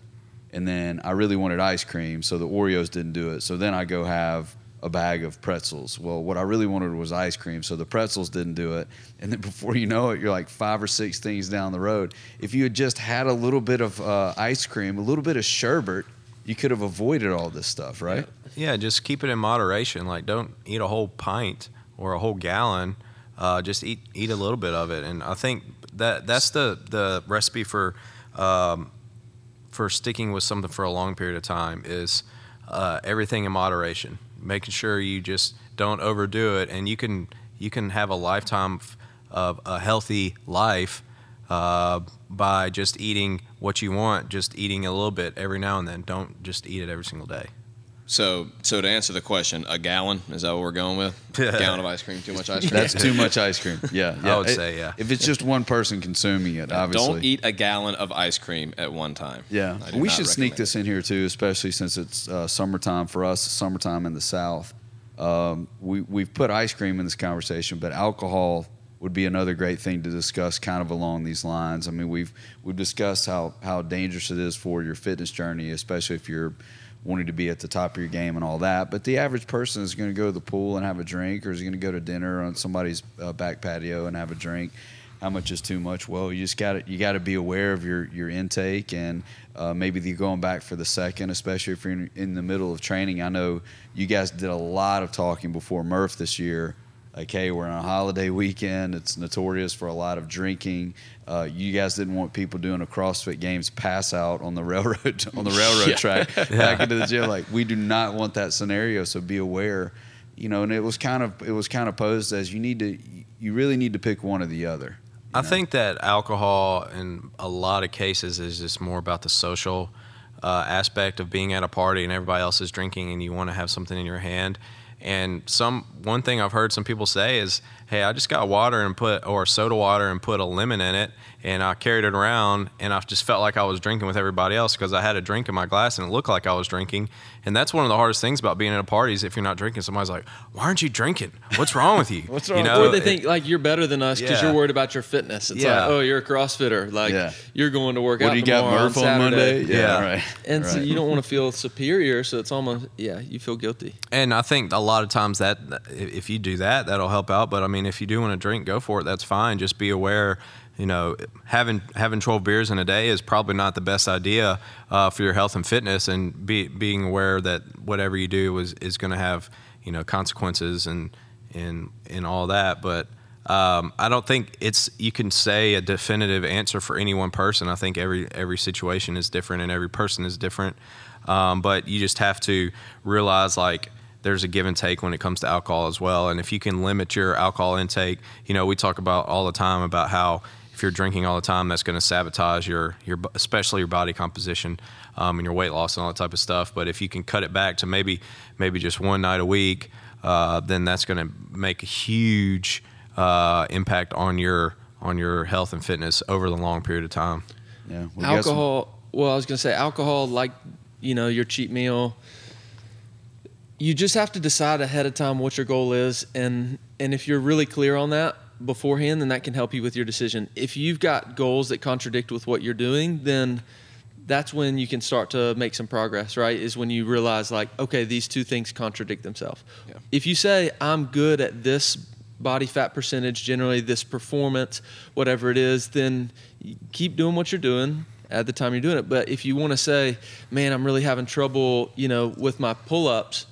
And then I really wanted ice cream, so the Oreos didn't do it. So then I go have a bag of pretzels. Well, what I really wanted was ice cream, so the pretzels didn't do it. And then [laughs] before you know it, you're like five or six things down the road. If you had just had a little bit of uh, ice cream, a little bit of sherbet, you could have avoided all this stuff, right? Yeah, just keep it in moderation. Like, don't eat a whole pint or a whole gallon. Uh, just eat eat a little bit of it, and I think that that's the the recipe for um, for sticking with something for a long period of time is uh, everything in moderation. Making sure you just don't overdo it, and you can you can have a lifetime of a healthy life uh, by just eating what you want, just eating a little bit every now and then. Don't just eat it every single day. So, so to answer the question, a gallon is that what we're going with? a [laughs] gallon of ice cream, too much ice cream. That's too much ice cream. [laughs] Yeah, I would It- say, yeah. If it's just one person consuming it, obviously. Don't eat a gallon of ice cream at one time. Yeah, we not should sneak this in here too, especially since it's uh, summertime for us. Summertime in the South. Um, we we've put ice cream in this conversation, but alcohol would be another great thing to discuss, kind of along these lines. I mean, we've we've discussed how how dangerous it is for your fitness journey, especially if you're wanting to be at the top of your game and all that. But the average person is going to go to the pool and have a drink, or is going to go to dinner on somebody's uh, back patio and have a drink. How much is too much? Well, you just got to you got to be aware of your your intake and uh, maybe you're going back for the second, especially if you're in, in the middle of training. I know you guys did a lot of talking before Murph this year. Like, hey, we're on a holiday weekend. It's notorious for a lot of drinking. Uh, you guys didn't want people doing a CrossFit Games pass out on the [laughs] railroad on the railroad Yeah. track back into the gym. [laughs] Like, we do not want that scenario. So be aware. You know, and it was kind of it was kind of posed as you need to you really need to pick one or the other. I know? think that alcohol, in a lot of cases, is just more about the social uh, aspect of being at a party and everybody else is drinking, and you want to have something in your hand. And some one thing I've heard some people say is, "Hey, I just got water and put or soda water and put a lemon in it, and I carried it around, and I just felt like I was drinking with everybody else because I had a drink in my glass and it looked like I was drinking." And that's one of the hardest things about being at a party is if you're not drinking, somebody's like, "Why aren't you drinking? What's wrong with you?" [laughs] What's You wrong with know, or they it- think like you're better than us because Yeah. you're worried about your fitness. It's Yeah. like, oh, you're a CrossFitter. Like Yeah. you're going to work What out do you got, tomorrow Murph on, on Monday? Saturday. Yeah. right. And so you don't want to feel superior. So it's almost yeah, you feel guilty. And I think a lot of times that if you do that, that'll help out. But I mean, if you do want to drink, go for it. That's fine. Just be aware. You know, having having 12 beers in a day is probably not the best idea uh, for your health and fitness. And be, being aware that whatever you do is is going to have you know consequences and and and all that. But um, I don't think it's you can say a definitive answer for any one person. I think every every situation is different and every person is different. Um, but you just have to realize like there's a give and take when it comes to alcohol as well. And if you can limit your alcohol intake, you know we talk about all the time about how if you're drinking all the time, that's going to sabotage your your especially your body composition um, and your weight loss and all that type of stuff. But if you can cut it back to maybe maybe just one night a week, uh, then that's going to make a huge uh, impact on your on your health and fitness over the long period of time. Yeah, we got some- alcohol. Well, I was gonna say alcohol, like you know your cheat meal. You just have to decide ahead of time what your goal is, and and if you're really clear on that beforehand, then that can help you with your decision. If you've got goals that contradict with what you're doing, then that's when you can start to make some progress. Right? Is when you realize like, okay, these two things contradict themselves. Yeah. If you say I'm good at this body fat percentage, generally this performance, whatever it is, then keep doing what you're doing at the time you're doing it. But if you want to say, man, I'm really having trouble, you know, with my pull-ups,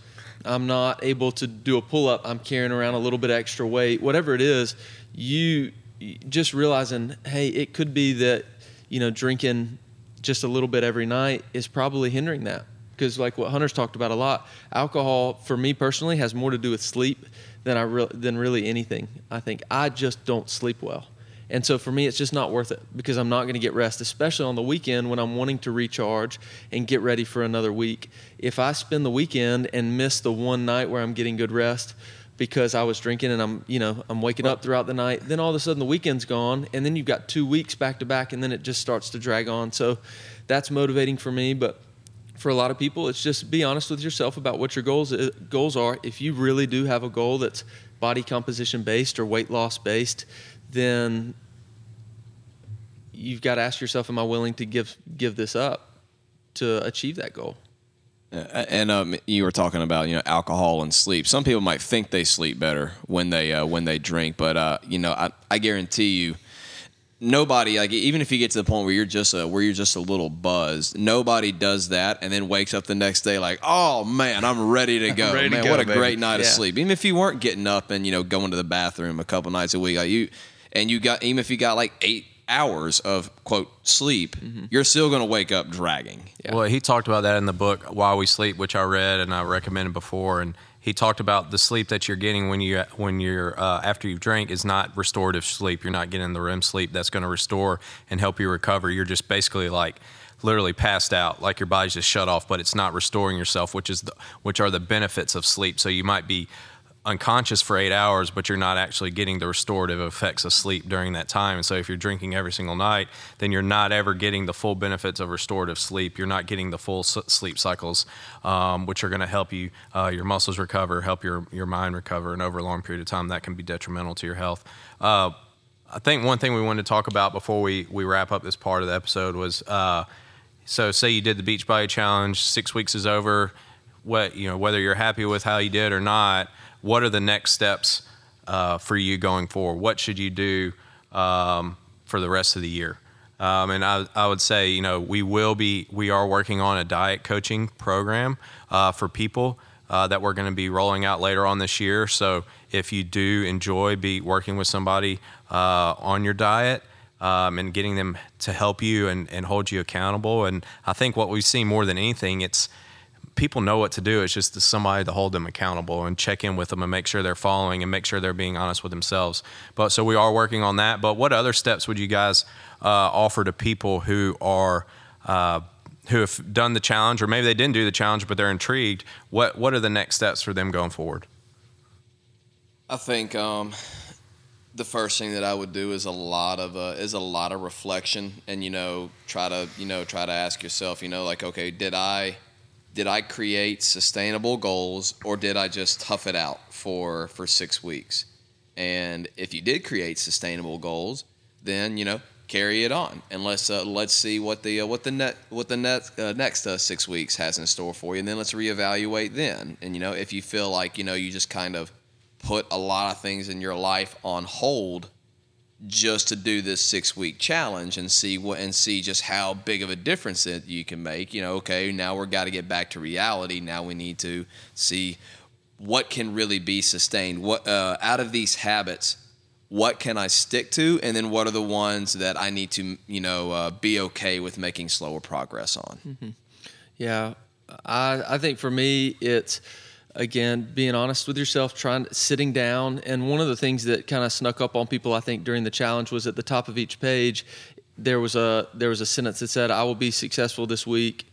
I'm not able to do a pull-up, I'm carrying around a little bit extra weight, whatever it is, you you just realizing, hey, it could be that, you know, drinking just a little bit every night is probably hindering that. Because like what Hunter's talked about a lot, alcohol for me personally has more to do with sleep than I re- than really anything. I think I just don't sleep well. And so for me, it's just not worth it because I'm not going to get rest, especially on the weekend when I'm wanting to recharge and get ready for another week. If I spend the weekend and miss the one night where I'm getting good rest because I was drinking and I'm, you know, I'm waking up throughout the night, then all of a sudden the weekend's gone and then you've got two weeks back to back and then it just starts to drag on. So that's motivating for me, but for a lot of people, it's just be honest with yourself about what your goals uh, goals are. If you really do have a goal that's body composition based or weight loss based, then you've got to ask yourself, am I willing to give give this up to achieve that goal? Uh, And um, you were talking about you know alcohol and sleep. Some people might think they sleep better when they uh, when they drink, but uh, you know I, I guarantee you, nobody like even if you get to the point where you're just a where you're just a little buzzed, nobody does that and then wakes up the next day like, oh man, I'm ready to go. [laughs] Ready to man, go, what a baby." great night of sleep. Even if you weren't getting up and you know going to the bathroom a couple nights a week, like you and you got even if you got like eight hours of quote sleep, you're still going to wake up dragging. Yeah. Well, he talked about that in the book Why We Sleep, which I read and I recommended before, and he talked about the sleep that you're getting when you when you're uh, after you've drank is not restorative sleep. You're not getting the REM sleep that's going to restore and help you recover. You're just basically like literally passed out, like your body's just shut off, but it's not restoring yourself, which is the, which are the benefits of sleep. So you might be unconscious for eight hours, but you're not actually getting the restorative effects of sleep during that time. And so, if you're drinking every single night, then you're not ever getting the full benefits of restorative sleep. You're not getting the full sleep cycles, um, which are going to help you, uh, your muscles recover, help your, your mind recover. And over a long period of time, that can be detrimental to your health. Uh, I think one thing we wanted to talk about before we, we wrap up this part of the episode was uh, so, say you did the Beachbody Challenge, six weeks is over. What you know, whether you're happy with how you did or not, what are the next steps uh, for you going forward? What should you do um, for the rest of the year? Um, and I, I would say, you know, we will be, we are working on a diet coaching program uh, for people uh, that we're going to be rolling out later on this year. So if you do enjoy be working with somebody uh, on your diet, um, and getting them to help you and, and hold you accountable. And I think what we've seen more than anything, it's people know what to do. It's just somebody to hold them accountable and check in with them and make sure they're following and make sure they're being honest with themselves. But so we are working on that. But what other steps would you guys uh, offer to people who are uh, who have done the challenge, or maybe they didn't do the challenge, but they're intrigued? What what are the next steps for them going forward? I think um, the first thing that I would do is a lot of uh, is a lot of reflection, and you know, try to you know try to ask yourself, you know, like, okay, did I did I create sustainable goals, or did I just tough it out for for six weeks? And if you did create sustainable goals, then you know carry it on, and let's uh, let's see what the uh, what the net what the net, uh, next uh, six weeks has in store for you, and then let's reevaluate then. And you know, if you feel like you know you just kind of put a lot of things in your life on hold just to do this six week challenge and see what and see just how big of a difference that you can make you know okay now we're got to get back to reality. Now we need to see what can really be sustained. What uh, out of these habits what can i stick to? And then what are the ones that i need to you know uh, be okay with making slower progress on? Yeah, I I think for me it's again being honest with yourself, trying sitting down, and one of the things that kind of snuck up on people I think during the challenge was at the top of each page there was a there was a sentence that said I will be successful this week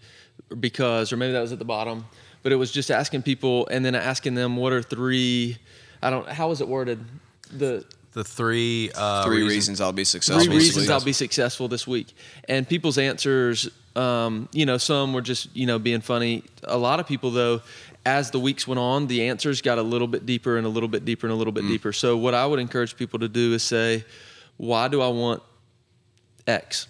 because or maybe that was at the bottom, but it was just asking people and then asking them what are three I don't how was it worded the The three uh, three reasons- reasons i'll be successful three reasons week. I'll be successful this week. And people's answers, um, you know, some were just you know being funny. A lot of people though, as the weeks went on, the answers got a little bit deeper and a little bit deeper and a little bit Mm. deeper. So what I would encourage people to do is say, why do I want X?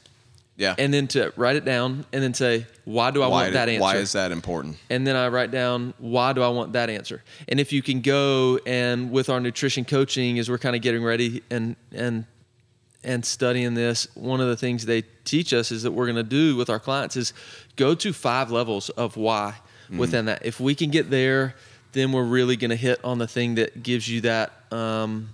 yeah And then to write it down and then say, why do I why, want that answer? why is that important and then I write down why do I want that answer. And if you can go and with our nutrition coaching, as we're kind of getting ready and and and studying this, one of the things they teach us is that we're going to do with our clients is go to five levels of why within that. If we can get there, then we're really going to hit on the thing that gives you that um,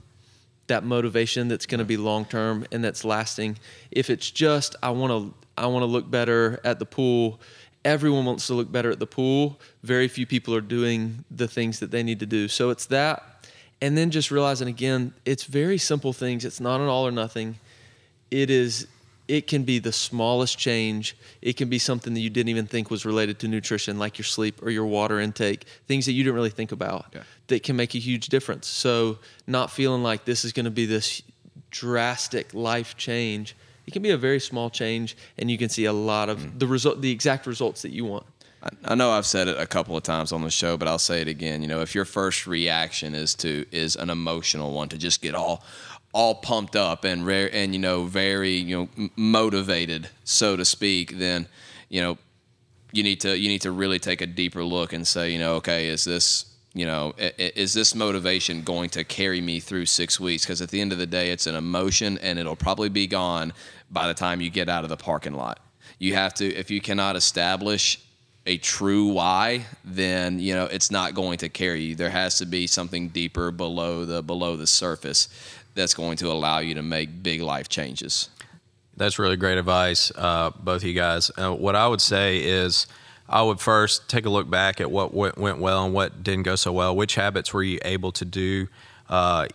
that motivation that's going to be long term and that's lasting. If it's just I want to I want to look better at the pool, everyone wants to look better at the pool. Very few people are doing the things that they need to do. So it's that and then just realizing again, it's very simple things. It's not an all or nothing. It is it can be the smallest change. It can be something that you didn't even think was related to nutrition, like your sleep or your water intake, things that you didn't really think about Yeah. that can make a huge difference. So, not feeling like this is going to be this drastic life change. It can be a very small change, and you can see a lot of mm. the result, the exact results that you want. I- I know I've said it a couple of times on the show, but I'll say it again. You know, if your first reaction is to is an emotional one to just get all all pumped up and rare and you know very you know motivated, so to speak, then you know you need to you need to really take a deeper look and say, you know, okay, is this you know is this motivation going to carry me through six weeks? Because at the end of the day, it's an emotion, and it'll probably be gone by the time you get out of the parking lot. You have to if you cannot establish a true why, then you know it's not going to carry you. There has to be something deeper below the below the surface that's going to allow you to make big life changes. That's really great advice, uh, both of you guys. Uh, what I would say is, I would first take a look back at what went, well and what didn't go so well. Which habits were you able to do uh,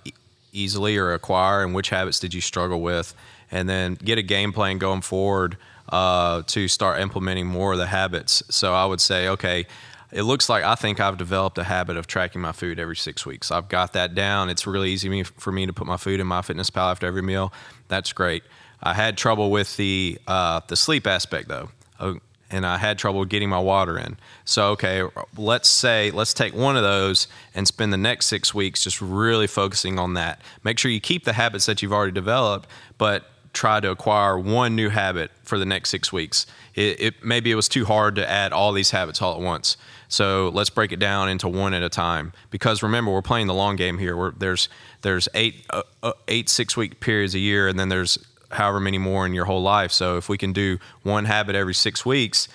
easily or acquire, and which habits did you struggle with? And then get a game plan going forward uh, to start implementing more of the habits. So I would say, okay, it looks like I think I've developed a habit of tracking my food every six weeks. I've got that down. It's really easy for me to put my food in MyFitnessPal after every meal. That's great. I had trouble with the uh, the sleep aspect though, uh, and I had trouble getting my water in. So okay, let's say let's take one of those and spend the next six weeks just really focusing on that. Make sure you keep the habits that you've already developed, but try to acquire one new habit for the next six weeks. It, it, maybe it was too hard to add all these habits all at once. So let's break it down into one at a time. Because remember, we're playing the long game here. We're, there's there's eight uh, uh, eight six week periods a year, and then there's however many more in your whole life. So if we can do one habit every six weeks,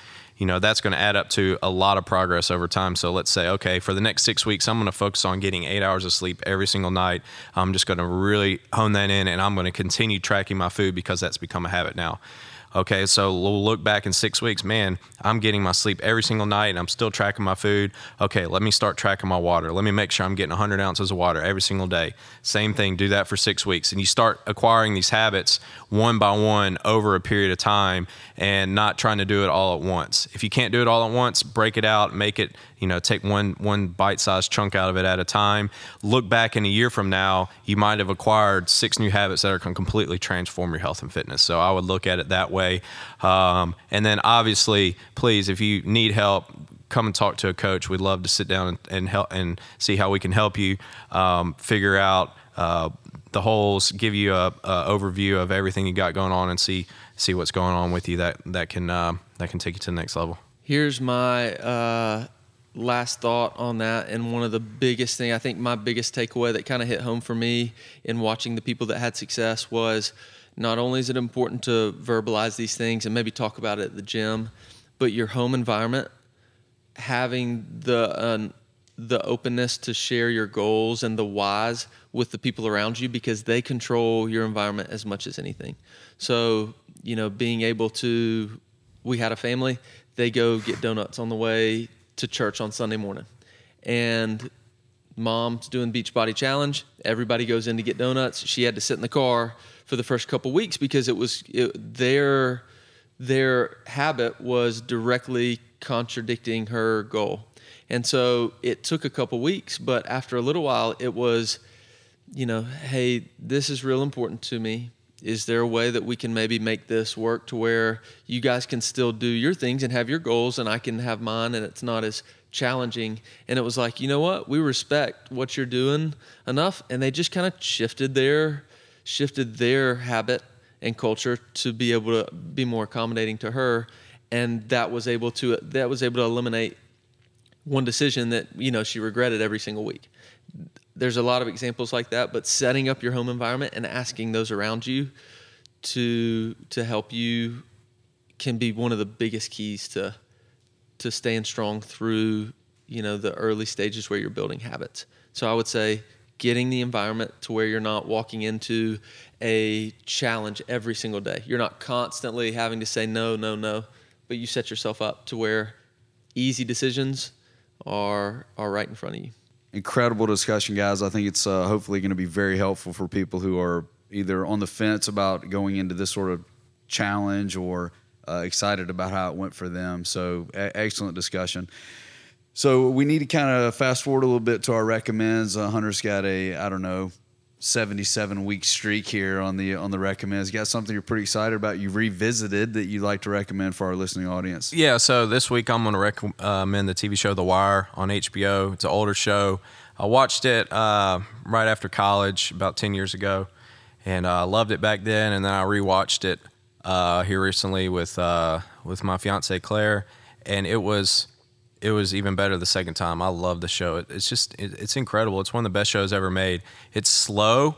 you know that's going to add up to a lot of progress over time so let's say okay for the next six weeks i'm going to focus on getting eight hours of sleep every single night i'm just going to really hone that in and i'm going to continue tracking my food because that's become a habit now Okay, so we'll look back in six weeks. Man, I'm getting my sleep every single night and I'm still tracking my food. Okay, let me start tracking my water. Let me make sure I'm getting 100 ounces of water every single day. Same thing, do that for six weeks. And you start acquiring these habits one by one over a period of time and not trying to do it all at once. If you can't do it all at once, break it out, make it you know take one one bite-sized chunk out of it at a time look back in a year from now you might have acquired six new habits that are going to completely transform your health and fitness so i would look at it that way um, and then obviously please if you need help come and talk to a coach. We'd love to sit down and, and help and see how we can help you um, figure out uh, the holes give you a, a, overview of everything you got going on and see see what's going on with you that that can uh, that can take you to the next level. Here's my uh, last thought on that and one of the biggest thing i think my biggest takeaway that kind of hit home for me in watching the people that had success was not only is it important to verbalize these things and maybe talk about it at the gym but your home environment having the uh, the openness to share your goals and the whys with the people around you because they control your environment as much as anything so you know being able to we had a family they go get donuts on the way to church on Sunday morning. And mom's doing Beachbody Challenge. Everybody goes in to get donuts. She had to sit in the car for the first couple weeks because it was it, their their habit was directly contradicting her goal. And so it took a couple weeks, but after a little while it was you know, hey, this is real important to me. Is there a way that we can maybe make this work to where you guys can still do your things and have your goals and I can have mine and it's not as challenging? And it was like, you know what? We respect what you're doing enough and they just kind of shifted their shifted their habit and culture to be able to be more accommodating to her and that was able to that was able to eliminate one decision that you know she regretted every single week there's a lot of examples like that, but setting up your home environment and asking those around you to to help you can be one of the biggest keys to to staying strong through you know the early stages where you're building habits. So I would say getting the environment to where you're not walking into a challenge every single day. You're not constantly having to say no, no, no, but you set yourself up to where easy decisions are are right in front of you incredible discussion, guys. I think it's uh, hopefully going to be very helpful for people who are either on the fence about going into this sort of challenge or uh, excited about how it went for them. So, a- excellent discussion. So, we need to kind of fast forward a little bit to our recommends. Uh, Hunter's got a, I don't know, 77 week streak here on the on the recommends. You got something you're pretty excited about? You revisited that you'd like to recommend for our listening audience? Yeah. So this week I'm going to recommend the TV show The Wire on HBO. It's an older show. I watched it uh, right after college about 10 years ago, and I uh, loved it back then. And then I rewatched it uh, here recently with uh, with my fiance Claire, and it was it was even better the second time. I love the show. It, it's just it, it's incredible. It's one of the best shows ever made. It's slow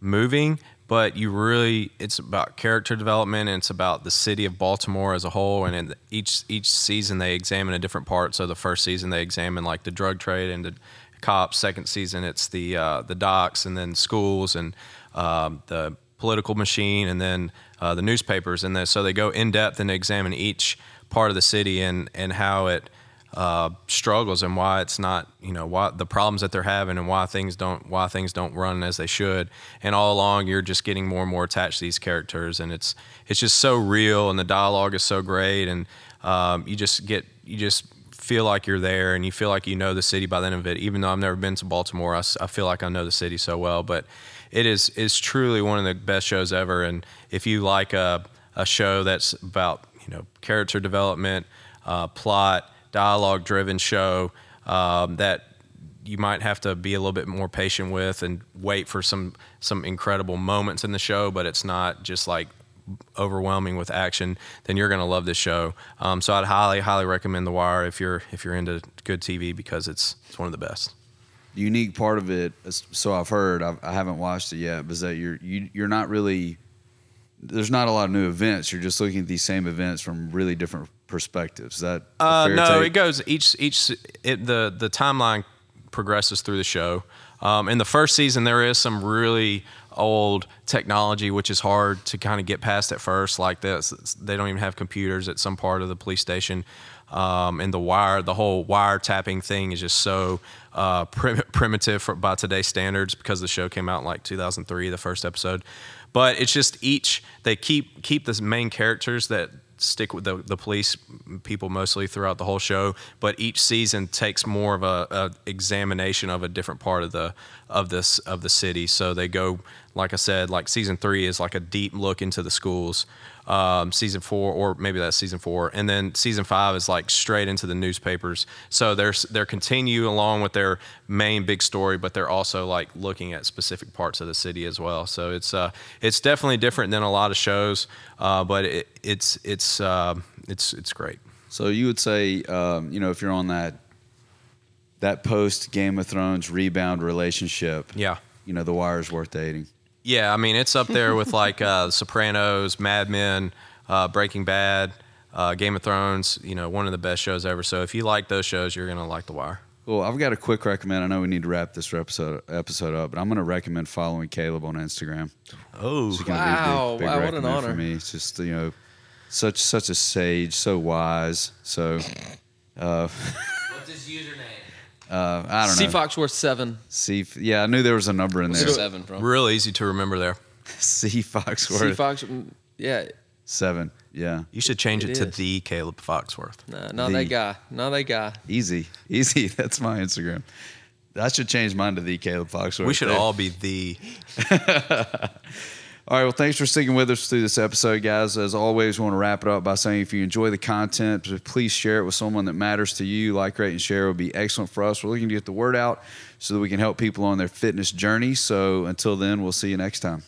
moving, but you really it's about character development and it's about the city of Baltimore as a whole. And in each each season they examine a different part. So the first season they examine like the drug trade and the cops. Second season it's the uh, the docks and then schools and um, the political machine and then uh, the newspapers. And then, so they go in depth and examine each part of the city and and how it uh, struggles and why it's not, you know, why the problems that they're having and why things don't why things don't run as they should. And all along, you're just getting more and more attached to these characters, and it's it's just so real, and the dialogue is so great, and um, you just get you just feel like you're there and you feel like you know the city by the end of it. Even though I've never been to Baltimore, I feel like I know the city so well. But it is is truly one of the best shows ever. And if you like a a show that's about you know character development, uh, plot, dialogue driven show um, that you might have to be a little bit more patient with and wait for some some incredible moments in the show, but it's not just like overwhelming with action, then you're going to love this show. Um, so I'd highly, highly recommend The Wire if you're if you're into good TV because it's it's one of the best. The unique part of it, so I've heard, I've, I haven't watched it yet, but is that you're you, you're not really. There's not a lot of new events. You're just looking at these same events from really different perspectives. Is that Uh, no, take? it goes each each it, the the timeline progresses through the show. Um, in the first season, there is some really old technology, which is hard to kind of get past at first. Like this, they don't even have computers at some part of the police station. Um, and the wire, the whole wiretapping thing is just so uh, prim- primitive for, by today's standards because the show came out in like 2003, the first episode. But it's just each they keep keep the main characters that stick with the, the police people mostly throughout the whole show but each season takes more of a, a examination of a different part of the of this of the city so they go like i said like season three is like a deep look into the schools um, season four or maybe that's season four. And then season five is like straight into the newspapers. So they're they're continue along with their main big story but they're also like looking at specific parts of the city as well. So it's uh it's definitely different than a lot of shows uh, but it, it's it's uh, it's it's great. So you would say, um, you know, if you're on that that post Game of Thrones rebound relationship, yeah. you know, The Wire's worth dating. Yeah i mean it's up there with [laughs] like uh, sopranos mad men uh, breaking bad uh, game of thrones you know one of the best shows ever so if you like those shows you're gonna like the wire Well, I've got a quick recommend. I know we need to wrap this episode episode up, but I'm going to recommend following Caleb on Instagram. oh It's Wow, be big, big wow, what an honor. for me. It's just you know, such such a sage, so wise. So, uh, [laughs] what's his username uh, I don't know. C know. Foxworth seven. C. Yeah, I knew there was a number in there. your seven from? real easy to remember there C. Foxworth. C Foxworth Fox. Yeah, seven. Yeah, you should change it, It to is. the caleb foxworth nah, not The- that guy. Not that guy. easy, easy. [laughs] That's my Instagram. I should change mine to the Caleb Foxworth. we should There. all be the [laughs] All right. Well, thanks for sticking with us through this episode, guys. As always, we want to wrap it up by saying if you enjoy the content, please share it with someone that matters to you. Like, rate, and share would be excellent for us. We're looking to get the word out so that we can help people on their fitness journey. So until then, we'll see you next time.